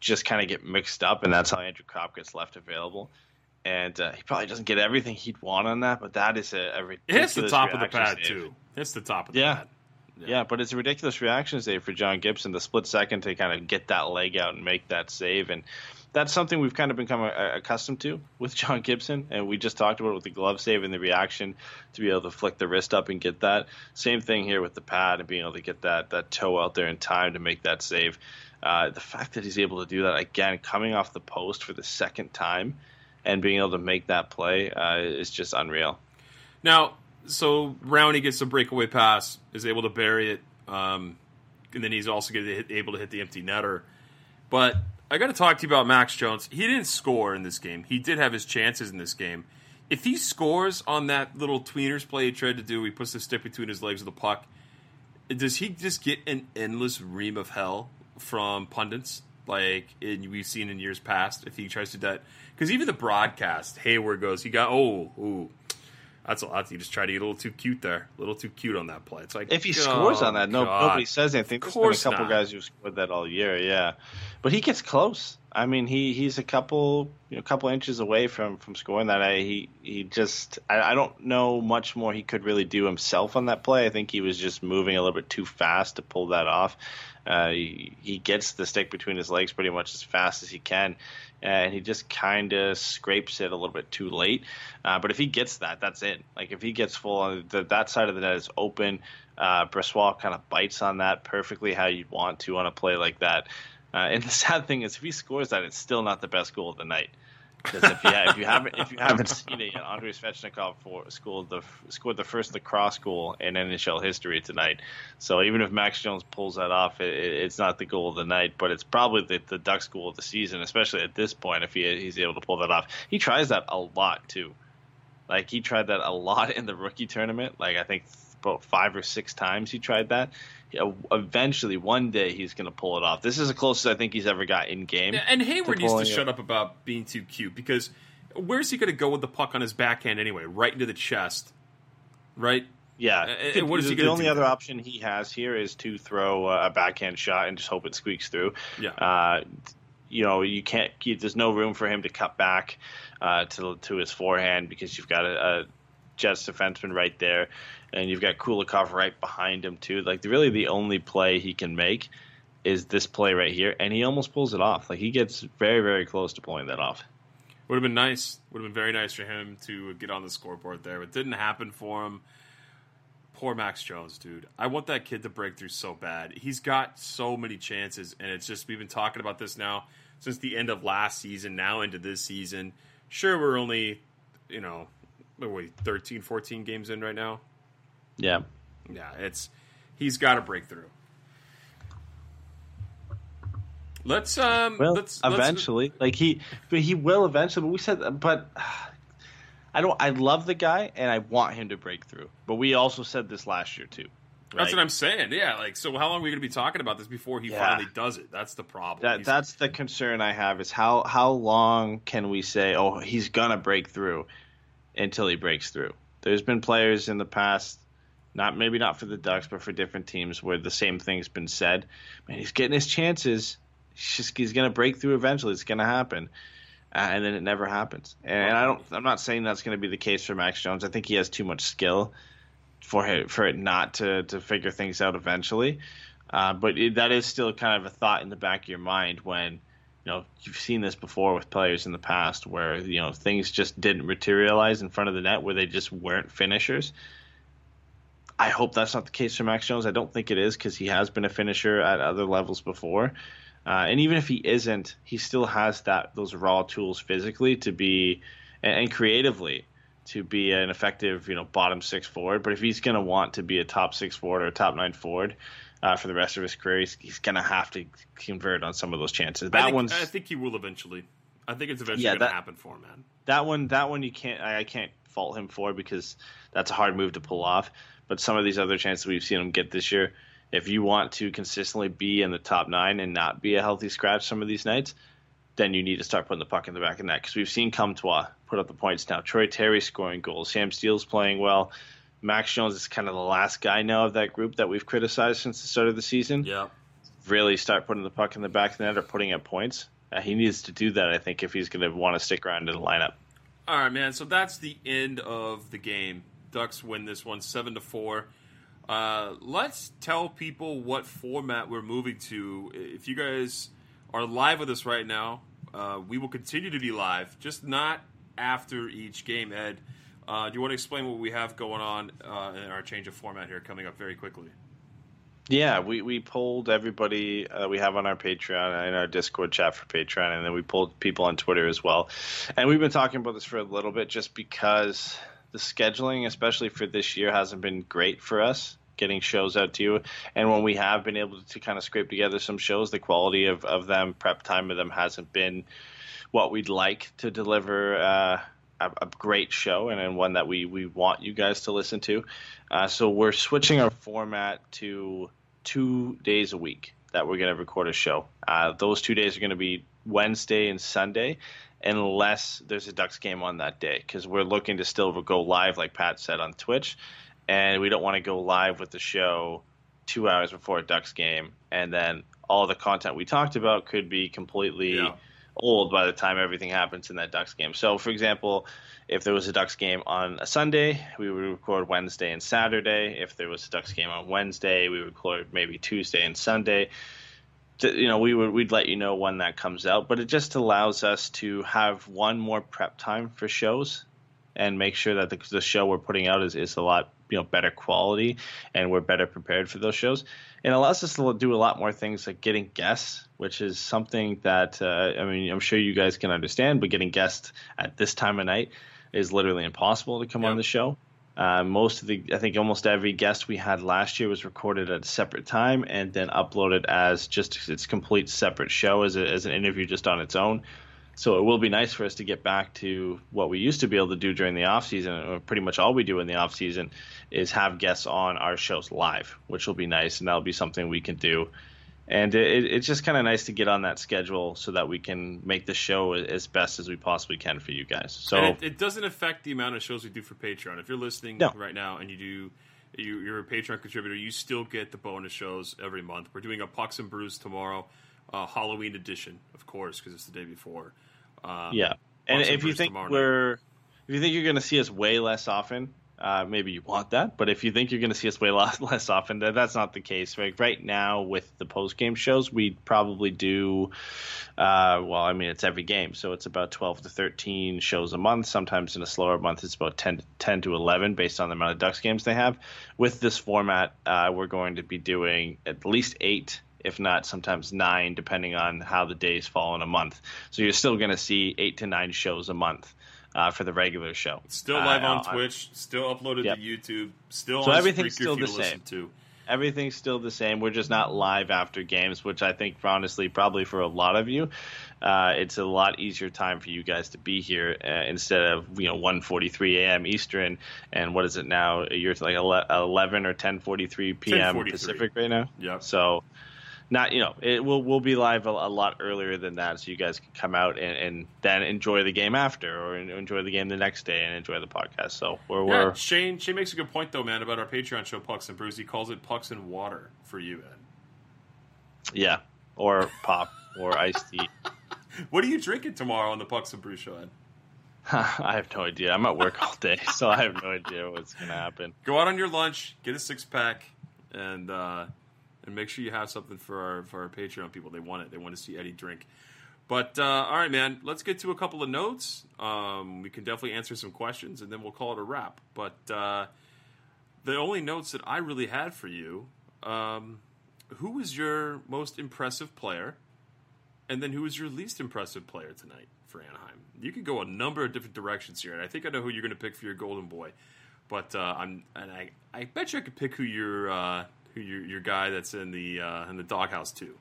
just kind of get mixed up, and that's how Andrew Copp gets left available. And uh, he probably doesn't get everything he'd want on that, but that is a, a It ridiculous hits the top of the pad save. too. Hits the top of the Yeah. pad. Yeah. but it's a ridiculous reaction save for John Gibson, the split second to kind of get that leg out and make that save. And that's something we've kind of become accustomed to with John Gibson. And we just talked about it with the glove save and the reaction to be able to flick the wrist up and get that. Same thing here with the pad and being able to get that, that toe out there in time to make that save. Uh, the fact that he's able to do that again, coming off the post for the second time and being able to make that play uh, is just unreal. Now, so Rowney gets a breakaway pass, is able to bury it, um, and then he's also able to hit the empty netter. But I got to talk to you about Max Jones. He didn't score in this game. He did have his chances in this game. If he scores on that little tweeners play he tried to do, he puts the stick between his legs of the puck. Does he just get an endless ream of hell from pundits like in, we've seen in years past? If he tries to do that, because even the broadcast, Hayward goes, he got oh ooh. That's a lot. You just try to get a little too cute there, a little too cute on that play. It's like If he oh, scores on that, no, God. nobody says anything. Of There's been a couple not. guys who scored that all year, yeah. But he gets close. I mean, he, he's a couple you know, couple inches away from, from scoring that. I, he he just I, I don't know much more he could really do himself on that play. I think he was just moving a little bit too fast to pull that off. Uh, he, he gets the stick between his legs pretty much as fast as he can, and he just kind of scrapes it a little bit too late. Uh, but if he gets that, that's it. Like if he gets full on the, that side of the net is open, uh, Brossoit kind of bites on that perfectly how you'd want to on a play like that. Uh, and the sad thing is, if he scores that, it's still not the best goal of the night. Because if you, if you haven't if you haven't seen it yet, Andrei Svechnikov for, scored the scored the first lacrosse goal in NHL history tonight. So even if Max Jones pulls that off, it, it- it's not the goal of the night, but it's probably the, the Ducks goal of the season, especially at this point if he he's able to pull that off. He tries that a lot too. Like he tried that a lot in the rookie tournament. Like I think about five or six times he tried that. Eventually, one day he's going to pull it off. This is the closest I think he's ever got in game. And Hayward to needs to it. shut up about being too cute because where's he going to go with the puck on his backhand anyway? Right into the chest, right? Yeah. What is he the only do other option he has here is to throw a backhand shot and just hope it squeaks through. Yeah. Uh, you know, you can't. There's no room for him to cut back uh, to to his forehand because you've got a, a Jets defenseman right there, and you've got Kulikov right behind him too. Like really, the only play he can make is this play right here, and he almost pulls it off. Like he gets very very close to pulling that off. Would have been nice. Would have been very nice for him to get on the scoreboard there. but didn't happen for him. Poor Max Jones, dude. I want that kid to break through so bad. He's got so many chances, and it's just we've been talking about this now since the end of last season, now into this season. Sure, we're only, you know, what are we 13, 14 games in right now. Yeah. Yeah, it's he's got a breakthrough. Let's um Well, let's let's- eventually, like he, but he will eventually. But we said, but I don't. I love the guy, and I want him to break through. But we also said this last year too. That's what I'm saying. Yeah, like so. How long are we going to be talking about this before he Yeah. finally does it? That's the problem. That He's- that's the concern I have is how how long can we say oh he's gonna break through until he breaks through. There's been players in the past, not maybe not for the Ducks but for different teams where the same thing's been said. Man, he's getting his chances. He's just he's gonna break through eventually. It's gonna happen. Uh, and then it never happens. And I don't. I'm not saying that's going to be the case for Max Jones. I think he has too much skill for it, for it not to to figure things out eventually. Uh, but it, that is still kind of a thought in the back of your mind when you know you've seen this before with players in the past where you know things just didn't materialize in front of the net where they just weren't finishers. I hope that's not the case for Max Jones. I don't think it is because he has been a finisher at other levels before. Uh, and even if he isn't, he still has that those raw tools physically to be and, and creatively to be an effective, you know, bottom six forward. But if he's going to want to be a top six forward or top nine forward uh, for the rest of his career, he's, he's going to have to convert on some of those chances. That I think, one's I think he will eventually. I think it's eventually Yeah, going to happen for him, man. that one that one you can't I, I can't fault him for because that's a hard move to pull off. But some of these other chances we've seen him get this year, if you want to consistently be in the top nine and not be a healthy scratch some of these nights, then you need to start putting the puck in the back of the net because we've seen Comtois put up the points now. Troy Terry scoring goals, Sam Steele's playing well. Max Jones is kind of the last guy now of that group that we've criticized since the start of the season Yeah. really start putting the puck in the back of the net or putting up points. Uh, he needs to do that, I think, if he's going to want to stick around in the lineup. All right, man. So that's the end of the game. Ducks win this one, seven to four. Uh, let's tell people what format we're moving to. If you guys are live with us right now, uh, we will continue to be live, just not after each game. Ed, uh, do you want to explain what we have going on uh, in our change of format here coming up very quickly? Yeah, we, we polled everybody uh, we have on our Patreon and our Discord chat for Patreon, and then we polled people on Twitter as well. And we've been talking about this for a little bit just because the scheduling, especially for this year, hasn't been great for us getting shows out to you. And when we have been able to kind of scrape together some shows, the quality of, of them, prep time of them hasn't been what we'd like to deliver uh, a, a great show and, and one that we, we want you guys to listen to. Uh, so we're switching our format to two days a week that we're going to record a show. Uh, those two days are going to be Wednesday and Sunday, unless there's a Ducks game on that day, because we're looking to still go live, like Pat said, on Twitch. And we don't want to go live with the show two hours before a Ducks game, and then all the content we talked about could be completely Yeah. Old by the time everything happens in that Ducks game. So, for example, if there was a Ducks game on a Sunday, we would record Wednesday and Saturday. If there was a Ducks game on Wednesday, we would record maybe Tuesday and Sunday. To, you know, we would we'd let you know when that comes out, but it just allows us to have one more prep time for shows and make sure that the, the show we're putting out is, is a lot you know better quality and we're better prepared for those shows. And it allows us to do a lot more things like getting guests which is something that uh, i mean i'm sure you guys can understand but getting guests at this time of night is literally impossible to come on the show. Uh, most of the i think almost every guest we had last year was recorded at a separate time and then uploaded as just its complete separate show as, a, as an interview just on its own so it will be nice for us to get back to what we used to be able to do during the off season, or pretty much all we do in the off season is have guests on our shows live, which will be nice, and that'll be something we can do. And it, it's just kind of nice to get on that schedule so that we can make the show as best as we possibly can for you guys. So And it, it doesn't affect the amount of shows we do for Patreon. If you're listening No. right now and you do, you, you're a Patreon contributor, you still get the bonus shows every month. We're doing a Pucks and Brews tomorrow, uh, Halloween edition, of course, because it's the day before. Uh, Yeah, and if you think we're, if you think you're going to see us way less often, uh, maybe you want that. But if you think you're going to see us way less, less often, then that's not the case. Right, right now with the post game shows, we probably do. Uh, well, I mean, it's every game, so it's about 12 to 13 shows a month. Sometimes in a slower month, it's about 10, 10 to 11 based on the amount of Ducks games they have. With this format, uh, we're going to be doing at least eight if not sometimes nine, depending on how the days fall in a month. So you're still going to see eight to nine shows a month uh, for the regular show. Still Uh, live on uh, Twitch, still uploaded Yep. to YouTube, still So on everything's still the same. to. Everything's still the same. We're just not live after games, which I think, honestly, probably for a lot of you, uh, it's a lot easier time for you guys to be here uh, instead of you know 1:43 a.m. Eastern and what is it now? You're like 11 or 10:43 p.m. 10:43. Pacific right now. Yep. So not you know it will will be live a, a lot earlier than that, so you guys can come out and, and then enjoy the game after, or enjoy the game the next day and enjoy the podcast. So we're, Yeah, we're Shane. Shane makes a good point though, man, about our Patreon show, Pucks and Brews. He calls it Pucks and Water for you, Ed. yeah, or pop or iced tea. What are you drinking tomorrow on the Pucks and Brews show, Ed? I have no idea. I'm at work all day, so I have no idea what's gonna happen. Go out on your lunch, get a six pack, and uh, and make sure you have something for our for our Patreon people. They want it. They want to see Eddie drink. But uh, all right, man. Let's get to a couple of notes. Um, we can definitely answer some questions, and then we'll call it a wrap. But uh, the only notes that I really had for you, um, who was your most impressive player, and then who was your least impressive player tonight for Anaheim? You could go a number of different directions here, and I think I know who you're going to pick for your golden boy. But uh, I'm and I, I bet you I could pick who your uh, your your guy that's in the uh, in the doghouse too.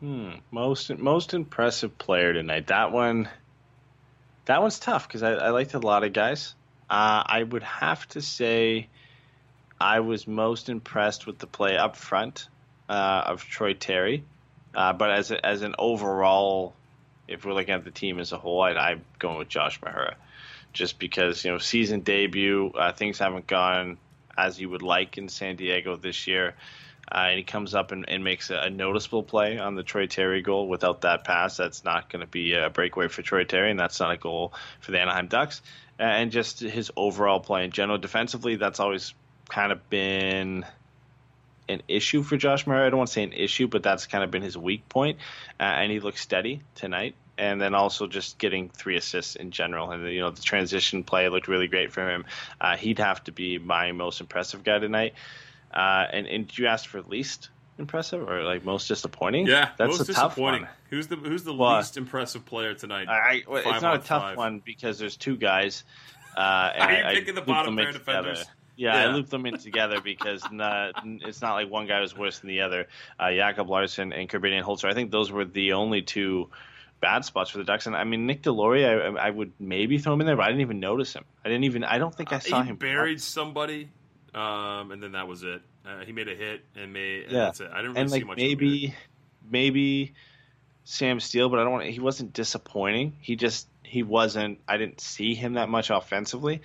Hmm. Most most impressive player tonight. That one. That one's tough because I, I liked a lot of guys. Uh, I would have to say, I was most impressed with the play up front uh, of Troy Terry. Uh, but as a, as an overall, if we're looking at the team as a whole, I'd, I'm going with Josh Mahura, just because you know season debut, uh, things haven't gone as you would like in San Diego this year. Uh, and he comes up and, and makes a, a noticeable play on the Troy Terry goal. Without that pass, that's not going to be a breakaway for Troy Terry, and that's not a goal for the Anaheim Ducks. And just his overall play in general, defensively, that's always kind of been an issue for Josh Mahura. I don't want to say an issue, but that's kind of been his weak point. Uh, and he looks steady tonight. And then also just getting three assists in general, and you know the transition play looked really great for him. Uh, he'd have to be my most impressive guy tonight. Uh, and and you asked for least impressive or like most disappointing? Yeah, that's most a tough disappointing. one. Who's the who's the Well, least impressive player tonight? I, it's not a tough five. one because there's two guys. Uh, and Are you I- I the bottom pair defenders? together. Yeah, I Yeah. looped them in together because not, it's not like one guy was worse than the other. Uh, Jakob Larsson and Korbinian Holzer. I think those were the only two bad spots for the Ducks. And I mean, Nick Deslauriers, I, I would maybe throw him in there, but I didn't even notice him. I didn't even. I don't think I saw Uh, he him. buried somebody, um, and then that was it. Uh, he made a hit and made. And Yeah. that's it. I didn't really and see like much. of him here. maybe, maybe Sam Steele, but I don't want. He wasn't disappointing. He just he wasn't. I didn't see him that much offensively,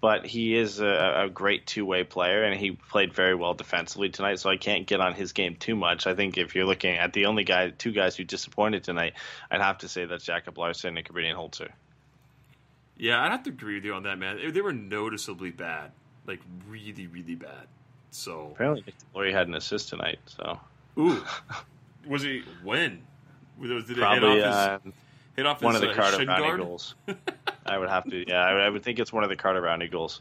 but he is a, a great two way player, and he played very well defensively tonight. So I can't get on his game too much. I think if you're looking at the only guy, two guys who disappointed tonight, I'd have to say that's Jakob Larsson and Korbinian Holzer. Yeah, I'd have to agree with you on that, man. They- were noticeably bad, like really, really bad. So, Apparently, Nick had an assist tonight. So ooh, was he when? Was- Did it probably hit off uh, his, hit off one his, of the uh, Carter Rowney guard? goals. I would have to. Yeah, I would, I would think it's one of the Carter Rowney goals.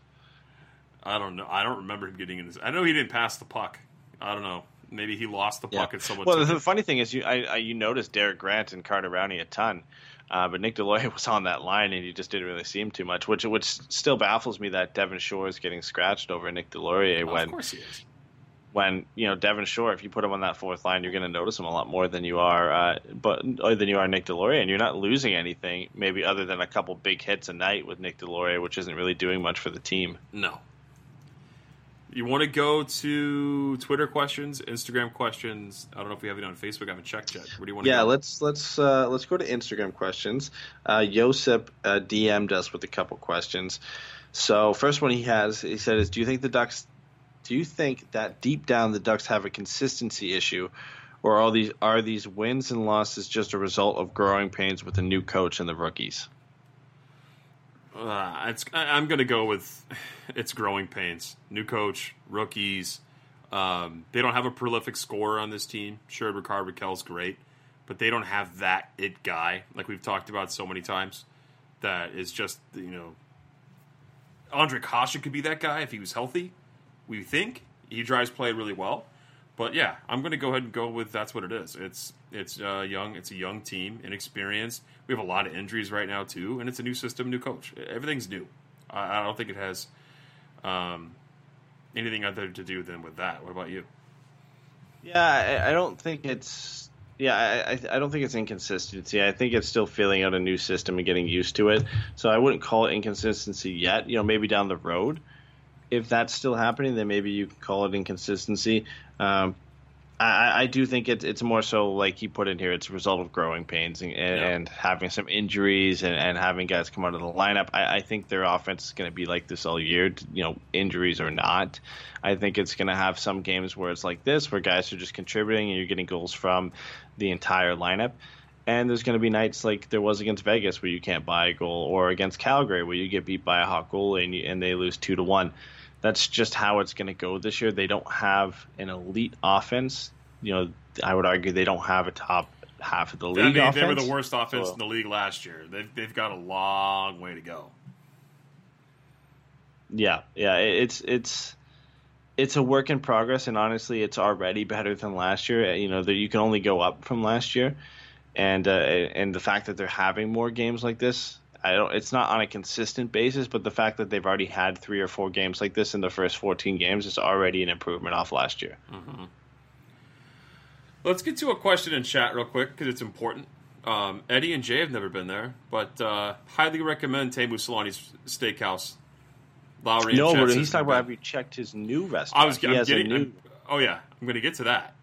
I don't know. I don't remember him getting in this. I know he didn't pass the puck. I don't know. Maybe he lost the puck and someone. Well, the it. funny thing is, you I, I, you noticed Derek Grant and Carter Rowney a ton, uh, but Nick Deloy was on that line and you just didn't really see him too much, which which still baffles me that Devon Shore is getting scratched over Nick Deslauriers Oh, when of course he is. When you know Devon Shore, if you put him on that fourth line, you're going to notice him a lot more than you are, uh, but or than you are Nick Deslauriers, and you're not losing anything, maybe other than a couple big hits a night with Nick Deslauriers, which isn't really doing much for the team. No. You want to go to Twitter questions, Instagram questions? I don't know if we have it on Facebook. I haven't checked yet. Where do you want to Yeah, go? let's let's uh, let's go to Instagram questions. Uh, Josip uh, DM'd us with a couple questions. So first one he has, he said, is Do you think the Ducks? Do you think that deep down the Ducks have a consistency issue, or are these are these wins and losses just a result of growing pains with a new coach and the rookies? Uh, it's, I- I'm going to go with it's growing pains. New coach, rookies. Um, they don't have a prolific scorer on this team. Sure, Rickard Rakell's great, but they don't have that it guy like we've talked about so many times. That is just you know, Ondrej Kase could be that guy if he was healthy. We think he drives play really well, but yeah, I'm going to go ahead and go with that's what it is. It's it's uh, young. It's a young team, inexperienced. We have a lot of injuries right now too, and it's a new system, new coach. Everything's new. I, I don't think it has. Um, anything other to do than with that. What about you? Yeah, I, I don't think it's. Yeah, I, I don't think it's inconsistency. I think it's still filling out a new system and getting used to it. So I wouldn't call it inconsistency yet. You know, maybe down the road, if that's still happening, then maybe you can call it inconsistency. Um, I, I do think it's it's more so like he put in here. It's a result of growing pains and, and, Yeah. and having some injuries and, and having guys come out of the lineup. I, I think their offense is going to be like this all year. You know, injuries or not. I think it's going to have some games where it's like this, where guys are just contributing and you're getting goals from the entire lineup. And there's going to be nights like there was against Vegas where you can't buy a goal, or against Calgary where you get beat by a hot goal and, you, and they lose two to one that's just how it's going to go this year. They don't have an elite offense. You know, I would argue they don't have a top half of the league mean, offense. they were the worst offense So- in the league last year. They've they've got a long way to go. Yeah, yeah, it's it's it's a work in progress, and honestly, it's already better than last year. You know, that you can only go up from last year, and uh, and the fact that they're having more games like this. I don't. It's not on a consistent basis, but the fact that they've already had three or four games like this in the first 14 games is already an improvement off last year. Let's get to a question in chat real quick because it's important. Um, Eddie and Jay have never been there, but uh, highly recommend Teemu Selanne's Steakhouse. Lowry. No, but he's talking about have you checked his new restaurant? I was I'm a getting. new. I'm- oh yeah, I'm going to get to that.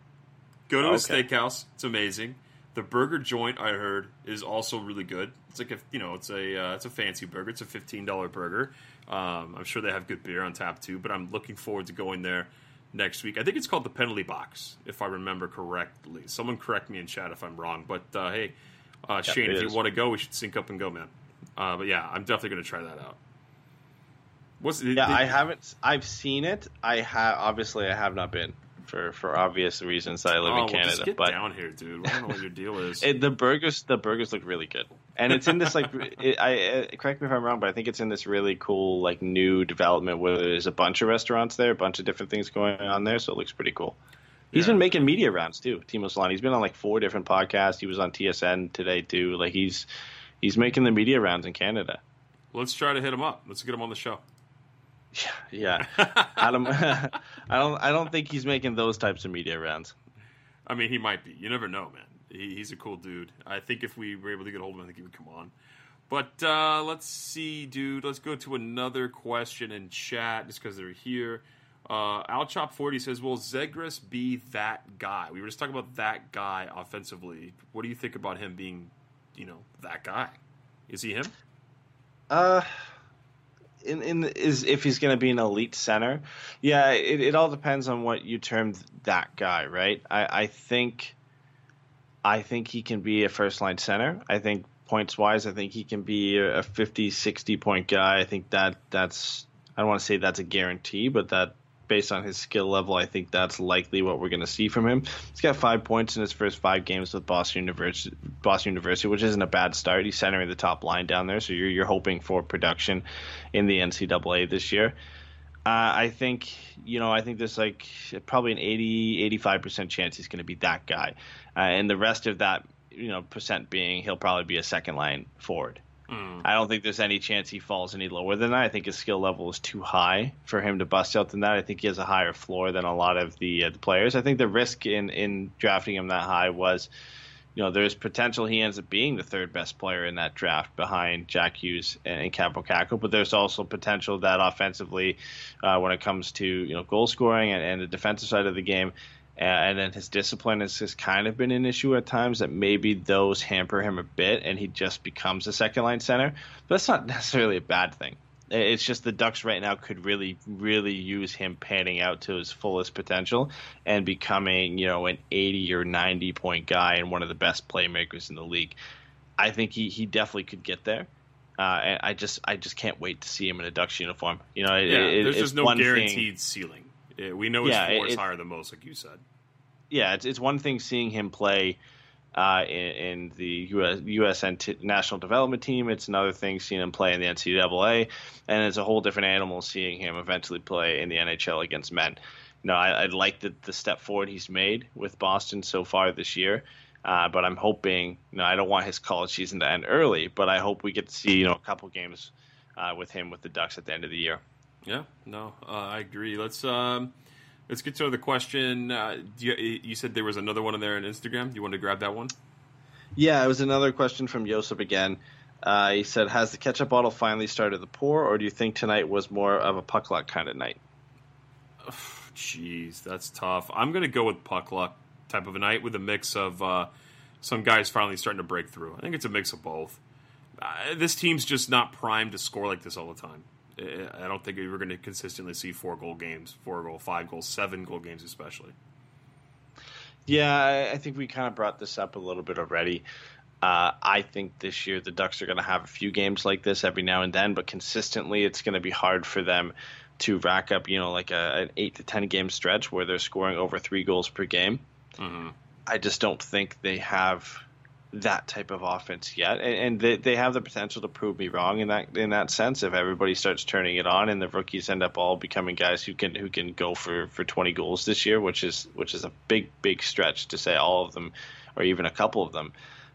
Go to his Okay. steakhouse. It's amazing. The burger joint I heard is also really good. It's like a you know it's a uh, it's a fancy burger. It's a fifteen dollar burger. Um, I'm sure they have good beer on tap too. But I'm looking forward to going there next week. I think it's called the Penalty Box, if I remember correctly. Someone correct me in chat if I'm wrong. But uh, hey, uh, Shane, if you want to go, we should sync up and go, man. Uh, but yeah, I'm definitely going to try that out. What's Yeah, I haven't. I've seen it. I have obviously I have not been for for obvious reasons that I live Oh, in well, Canada. get but down here, dude. I don't know what your deal is. it, the burgers the burgers look really good, and it's in this like it, I uh, correct me if I'm wrong, but I think it's in this really cool like new development where there's a bunch of restaurants there, a bunch of different things going on there, so it looks pretty cool. He's Yeah. been making media rounds too, Teemu Selanne. He's been on like four different podcasts. He was on TSN today too. Like he's he's making the media rounds in Canada. Let's try to hit him up. Let's get him on the show. Yeah, Adam. I don't. I don't think he's making those types of media rounds. I mean, he might be. You never know, man. He, he's a cool dude. I think if we were able to get hold of him, I think he would come on. But uh, let's see, dude. Let's go to another question in chat just because they're here. Uh, Alchop40 says, Will Zegras be that guy? We were just talking about that guy offensively. What do you think about him being, you know, that guy? Is he him? Uh, in in is if he's going to be an elite center, yeah. It, it all depends on what you term that guy, right? I I think, I think he can be a first line center. I think points wise, I think he can be a 50, 60 point guy. I think that that's I don't want to say that's a guarantee, but that based on his skill level, I think that's likely what we're going to see from him. He's got five points in his first five games with Boston University, Boston University, which isn't a bad start. He's centering the top line down there, so you're you're hoping for production in the NCAA this year. Uh, I think you know I think there's like probably an 80 85 percent chance he's going to be that guy, uh, and the rest of that you know percent being he'll probably be a second line forward. I don't think there's any chance he falls any lower than that. I think his skill level is too high for him to bust out than that. I think he has a higher floor than a lot of the, uh, the players. I think the risk in, in drafting him that high was, you know, there's potential he ends up being the third best player in that draft behind Jack Hughes and, and Kakko, but there's also potential that offensively, uh, when it comes to you know goal scoring and, and the defensive side of the game, and then his discipline has, has kind of been an issue at times that maybe those hamper him a bit and he just becomes a second line center. But that's not necessarily a bad thing. It's just the Ducks right now could really, really use him panning out to his fullest potential and becoming, you know, an 80 or 90 point guy and one of the best playmakers in the league. I think he, he definitely could get there. Uh, and I just I just can't wait to see him in a Ducks uniform. You know, it, Yeah, it- there's just no one thing- guaranteed ceiling. Yeah, we know his Yeah, floor is higher than most, like you said. yeah, it's it's one thing seeing him play uh, in, in the US, USN t- national development team. It's another thing seeing him play in the NCAA, and it's a whole different animal seeing him eventually play in the NHL against men. You know, I, I like the, the step forward he's made with Boston so far this year. Uh, but I'm hoping, you know, I don't want his college season to end early, but I hope we get to see, you know, a couple games uh, with him with the Ducks at the end of the year. Yeah, no, uh, I agree. Let's um, let's get to the question. Uh, you, you said there was another one in there on Instagram. You want to grab that one? Yeah, it was another question from Josip again. Uh, he said, "Has the ketchup bottle finally started to pour, or do you think tonight was more of a puck luck kind of night?" Jeez, that's tough. I'm going to go with puck luck type of a night with a mix of uh, some guys finally starting to break through. I think it's a mix of both. Uh, this team's just not primed to score like this all the time. I don't think we're going to consistently see four goal games, four goal, five goal, seven goal games, especially. Yeah, I think we kind of brought this up a little bit already. Uh, I think this year the Ducks are going to have a few games like this every now and then, but consistently it's going to be hard for them to rack up, you know, like a, an eight to ten game stretch where they're scoring over three goals per game. Mm-hmm. I just don't think they have that type of offense yet, and, and they, they have the potential to prove me wrong in that in that sense. If everybody starts turning it on, and the rookies end up all becoming guys who can who can go for, for twenty goals this year, which is which is a big big stretch to say all of them, or even a couple of them,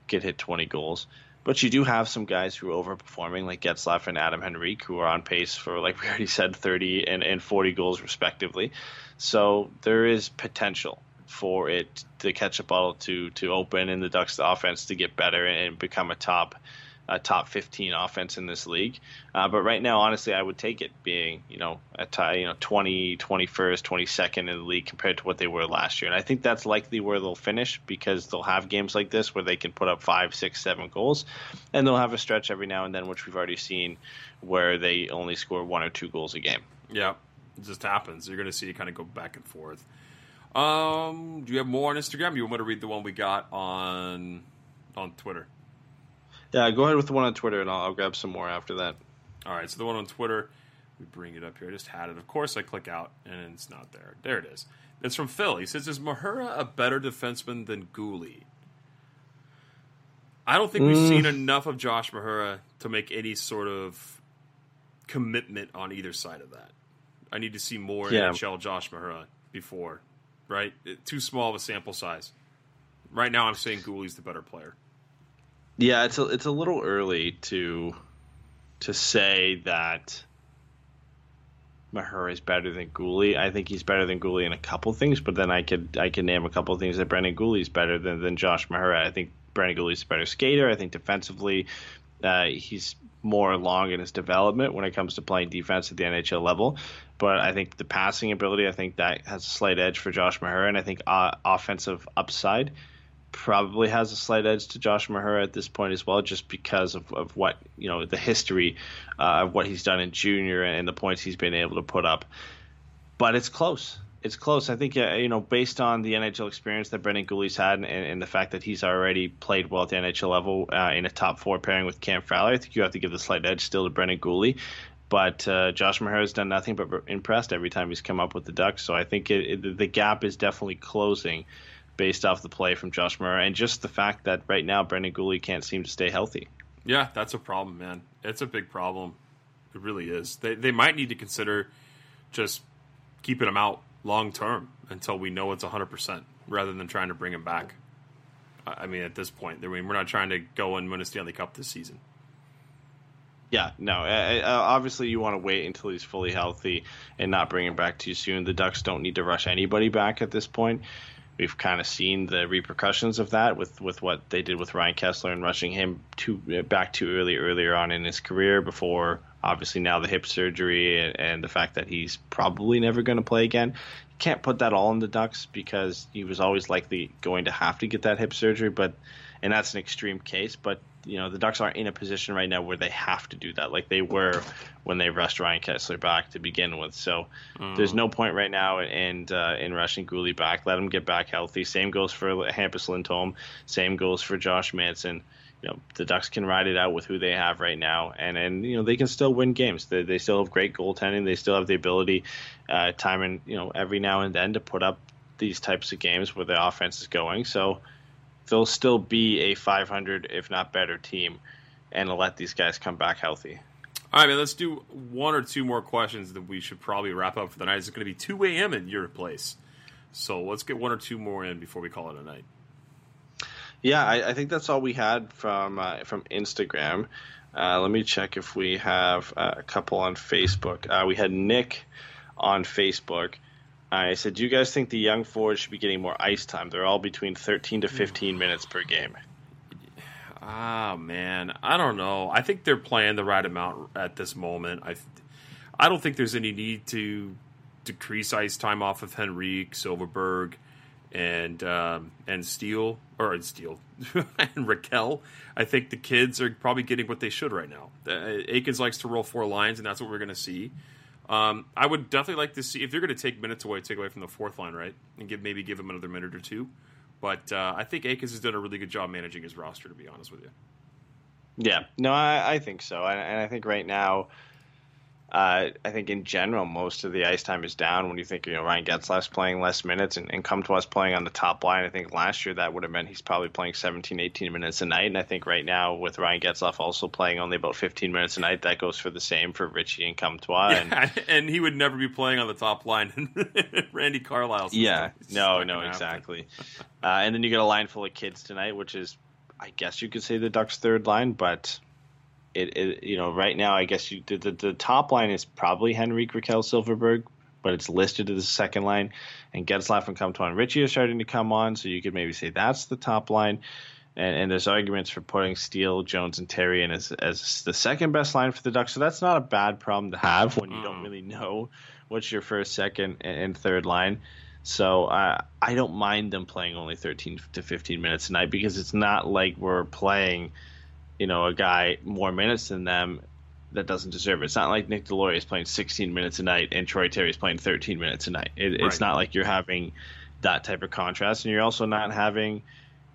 could hit twenty goals. But you do have some guys who are overperforming, like Getzlaf and Adam Henrique, who are on pace for, like we already said, 30 and, and 40 goals respectively. So there is potential for it the ketchup bottle to to open and the Ducks offense to get better and become a top a top 15 offense in this league. Uh, but right now, honestly, I would take it being you know a tie, you know 20, 21st, 22nd in the league compared to what they were last year. And I think that's likely where they'll finish because they'll have games like this where they can put up five, six, seven goals, and they'll have a stretch every now and then, which we've already seen, where they only score one or two goals a game. Yeah, it just happens. You're going to see it kind of go back and forth. Um, do you have more on Instagram? You want me to read the one we got on on Twitter? Yeah, go ahead with the one on Twitter, and I'll, I'll grab some more after that. All right, so the one on Twitter, we bring it up here. I just had it. Of course, I click out, and it's not there. There it is. It's from Phil. He says, "Is Mahura a better defenseman than Guhle?" I don't think we've Mm. seen enough of Josh Mahura to make any sort of commitment on either side of that. I need to see more Yeah. NHL Josh Mahura before, right? Too small of a sample size. Right now, I'm saying Guhle's the better player. Yeah, it's a it's a little early to to say that Mahura is better than Guhle. I think he's better than Guhle in a couple things, but then I could I could name a couple things that Brendan Guhle's better than than Josh Mahura. I think Brendan Guhle's a better skater. I think defensively, uh, he's more along in his development when it comes to playing defense at the NHL level. But I think the passing ability, I think that has a slight edge for Josh Mahura, and I think uh, offensive upside probably has a slight edge to Josh Mahura at this point as well, just because of, of what you know the history uh, of what he's done in junior and the points he's been able to put up. But it's close. It's close. I think uh, you know based on the NHL experience that Brendan Guhle's had and, and the fact that he's already played well at the NHL level uh, in a top four pairing with Cam Fowler, I think you have to give the slight edge still to Brendan Guhle. But uh, Josh Mahura has done nothing but impressed every time he's come up with the Ducks. So I think it, it, the gap is definitely closing based off the play from Josh Mahura and just the fact that right now Brendan Guhle can't seem to stay healthy. Yeah, that's a problem, man. It's a big problem. It really is. They they might need to consider just keeping him out long term until we know it's 100% rather than trying to bring him back. I mean, at this point, I mean, we're not trying to go and win a Stanley Cup this season. Yeah, no. Uh, obviously, you want to wait until he's fully healthy and not bring him back too soon. The Ducks don't need to rush anybody back at this point. We've kind of seen the repercussions of that with, with what they did with Ryan Kesler and rushing him uh, back too early earlier on in his career. Before obviously now the hip surgery and, and the fact that he's probably never going to play again. You can't put that all on the Ducks because he was always likely going to have to get that hip surgery, but and that's an extreme case. But you know the Ducks aren't in a position right now where they have to do that, like they were when they rushed Ryan Kesler back to begin with. So there's no point right now in uh, in rushing Guhle back. Let him get back healthy. Same goes for Hampus Lindholm. Same goes for Josh Manson. You know the Ducks can ride it out with who they have right now, and and you know they can still win games. They, they still have great goaltending. They still have the ability, uh, time and you know every now and then to put up these types of games where the offense is going. So they'll still be a 500, if not better, team, and let these guys come back healthy. All right, man, let's do one or two more questions that we should probably wrap up for the night. It's going to be 2 a.m. at your place. So let's get one or two more in before we call it a night. Yeah, I, I think that's all we had from uh, from Instagram. Uh, let me check if we have uh, a couple on Facebook. Uh, we had Nick on Facebook. I said, "Do you guys think the young forwards should be getting more ice time? They're all between 13 to 15 minutes per game." Ah, man, I don't know. I think they're playing the right amount at this moment. I, I don't think there's any need to decrease ice time off of Henrique, Silfverberg, and um, and Steele or Steele and Rakell. I think the kids are probably getting what they should right now. Uh, Eakins likes to roll four lines, and that's what we're going to see. Um, I would definitely like to see if they're going to take minutes away, take away from the fourth line, right, and give maybe give him another minute or two. But uh, I think Eakins has done a really good job managing his roster, to be honest with you. Yeah, no, I, I think so, and, and I think right now, uh, I think in general, most of the ice time is down when you think you know Ryan Getzlaf's playing less minutes and, and come to us playing on the top line. I think last year that would have meant he's probably playing 17, 18 minutes a night, and I think right now with Ryan Getzlaf also playing only about 15 minutes a night, that goes for the same for Ritchie and Comtois. And, Yeah, and he would never be playing on the top line Randy Carlyle's Yeah, no, no, exactly. uh, and then you get a line full of kids tonight, which is, I guess you could say the Ducks' third line, but it, it you know, right now, I guess you the, the, the top line is probably Henrique Rakell Silfverberg, but it's listed as the second line, and Getzlaf and Comtois Ritchie are starting to come on, so you could maybe say that's the top line. And, and there's arguments for putting Steele, Jones, and Terry in as, as the second best line for the Ducks. So that's not a bad problem to have when you don't really know what's your first, second, and, and third line. So uh, I don't mind them playing only 13 to 15 minutes a night because it's not like we're playing, you know, a guy more minutes than them that doesn't deserve it. It's not like Nick Deslauriers is playing 16 minutes a night and Troy Terry is playing 13 minutes a night. It, It's not like you're having that type of contrast, and you're also not having,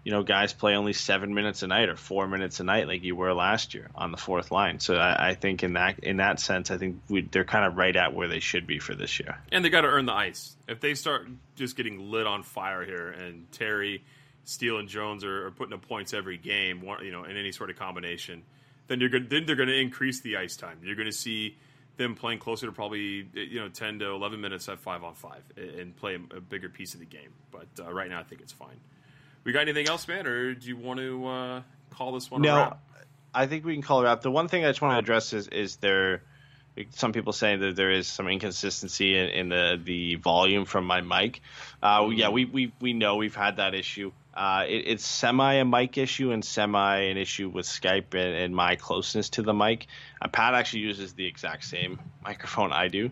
you know, guys play only seven minutes a night or four minutes a night like you were last year on the fourth line. So I, I think in that in that sense, I think we, they're kind of right at where they should be for this year. And they got to earn the ice. If they start just getting lit on fire here, and Terry, Steele, and Jones are, are putting up points every game, you know, in any sort of combination, then you're good. Then they're going to increase the ice time. You're going to see them playing closer to probably you know 10 to 11 minutes at five on five and- and play a bigger piece of the game. But uh, right now, I think it's fine. We got anything else, man, or do you want to uh, call this one No? I think we can call it out. The one thing I just want to address is is there some people saying that there is some inconsistency in, in the the volume from my mic. Uh, yeah, we, we we know we've had that issue. Uh, it, it's semi a mic issue and semi an issue with Skype and, and my closeness to the mic. Uh, Pat actually uses the exact same microphone I do,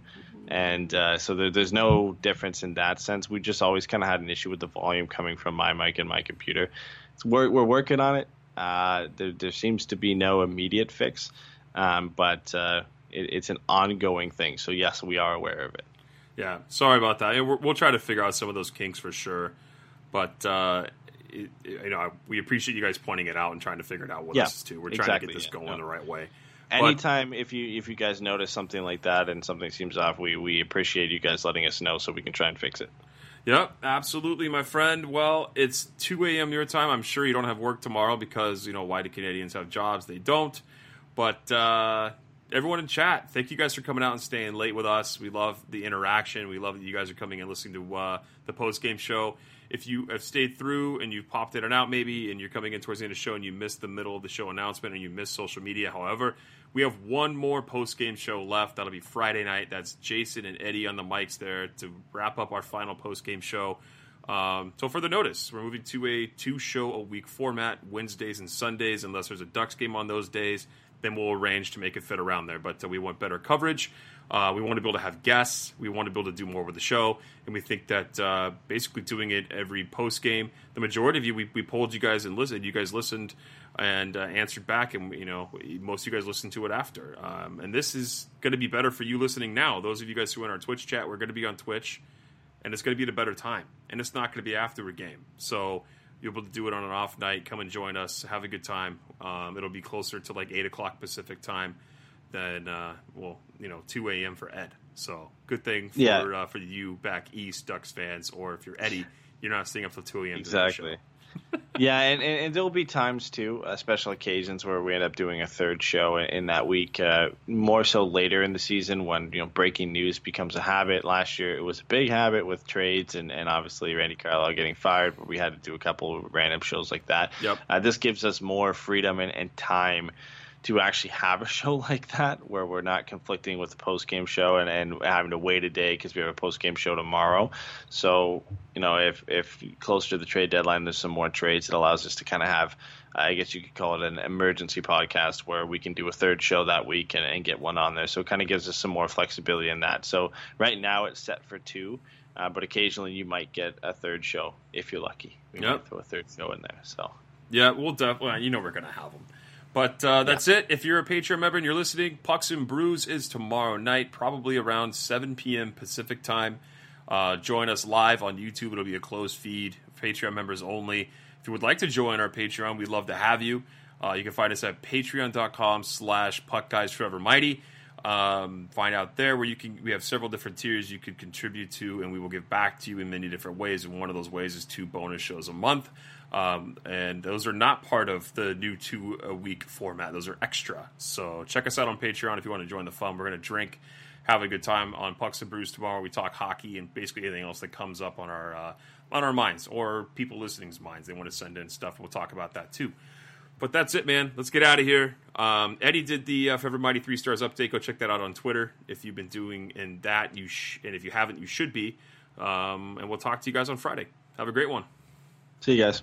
and uh, so there, there's no difference in that sense. We just always kind of had an issue with the volume coming from my mic and my computer. It's, we're we're working on it. Uh, there, there seems to be no immediate fix, um, but uh, it, it's an ongoing thing. So yes, we are aware of it. Yeah, sorry about that. We'll try to figure out some of those kinks for sure. But uh, it, you know, we appreciate you guys pointing it out and trying to figure it out with Yeah, too. We're trying exactly, to get this yeah, going no. the right way. But- Anytime if you if you guys notice something like that and something seems off, we we appreciate you guys letting us know so we can try and fix it. Yep, absolutely, my friend. Well, it's 2 a.m. your time. I'm sure you don't have work tomorrow because, you know, why do Canadians have jobs? They don't. But uh, everyone in chat, thank you guys for coming out and staying late with us. We love the interaction. We love that you guys are coming and listening to uh, the post game show. If you have stayed through and you've popped in and out, maybe, and you're coming in towards the end of the show and you missed the middle of the show announcement and you missed social media, however, we have one more post game show left. That'll be Friday night. That's Jason and Eddie on the mics there to wrap up our final post game show. Um, so further notice, we're moving to a two show a week format, Wednesdays and Sundays, unless there's a Ducks game on those days. Then we'll arrange to make it fit around there. But uh, we want better coverage. Uh, we want to be able to have guests. We want to be able to do more with the show, and we think that uh, basically doing it every post game. The majority of you, we, we polled you guys and listened. You guys listened and uh, answered back, and you know most of you guys listened to it after. Um, and this is going to be better for you listening now. Those of you guys who are in our Twitch chat, we're going to be on Twitch and it's going to be at a better time. And it's not going to be after a game. So you'll be able to do it on an off night. Come and join us. Have a good time. Um, it'll be closer to like 8 o'clock Pacific time than, uh, well, you know, 2 a.m. for Ed. So good thing for, Yeah. uh, for you back east, Ducks fans, or if you're Eddie, you're not staying up till 2 a.m. Exactly. yeah, and, and, and there'll be times too, uh, special occasions where we end up doing a third show in, in that week. Uh, more so later in the season when you know breaking news becomes a habit. Last year it was a big habit with trades and, and obviously Randy Carlyle getting fired. But we had to do a couple of random shows like that. Yep. Uh, this gives us more freedom and, and time to actually have a show like that where we're not conflicting with the post game show and, and having to wait a day because we have a post game show tomorrow. So, you know, if, if closer to the trade deadline there's some more trades, it allows us to kind of have, I guess you could call it an emergency podcast where we can do a third show that week and, and get one on there. So it kind of gives us some more flexibility in that. So right now it's set for two. Uh, but occasionally you might get a third show if you're lucky. We Yep. might throw a third show in there. So Yeah, we'll definitely. You know, we're gonna have them. But uh, that's it. If you're a Patreon member and you're listening, Pucks and Brews is tomorrow night, probably around 7 p.m. Pacific time. Uh, join us live on YouTube. It'll be a closed feed, Patreon members only. If you would like to join our Patreon, we'd love to have you. Uh, you can find us at patreon.com slash puck guys forever mighty. Um, find out there where you can. We have several different tiers you could contribute to, and we will give back to you in many different ways. And one of those ways is two bonus shows a month. Um, and those are not part of the new two a week format. Those are extra. So check us out on Patreon if you want to join the fun. We're going to drink, have a good time on Pucks and Brews tomorrow. We talk hockey and basically anything else that comes up on our uh, on our minds or people listening's minds. They want to send in stuff. We'll talk about that too. But that's it, man. Let's get out of here. Um, Eddie did the uh, Forever Mighty Three Stars update. Go check that out on Twitter if you've been doing in that. You sh- and if you haven't, you should be. Um, and we'll talk to you guys on Friday. Have a great one. see you guys.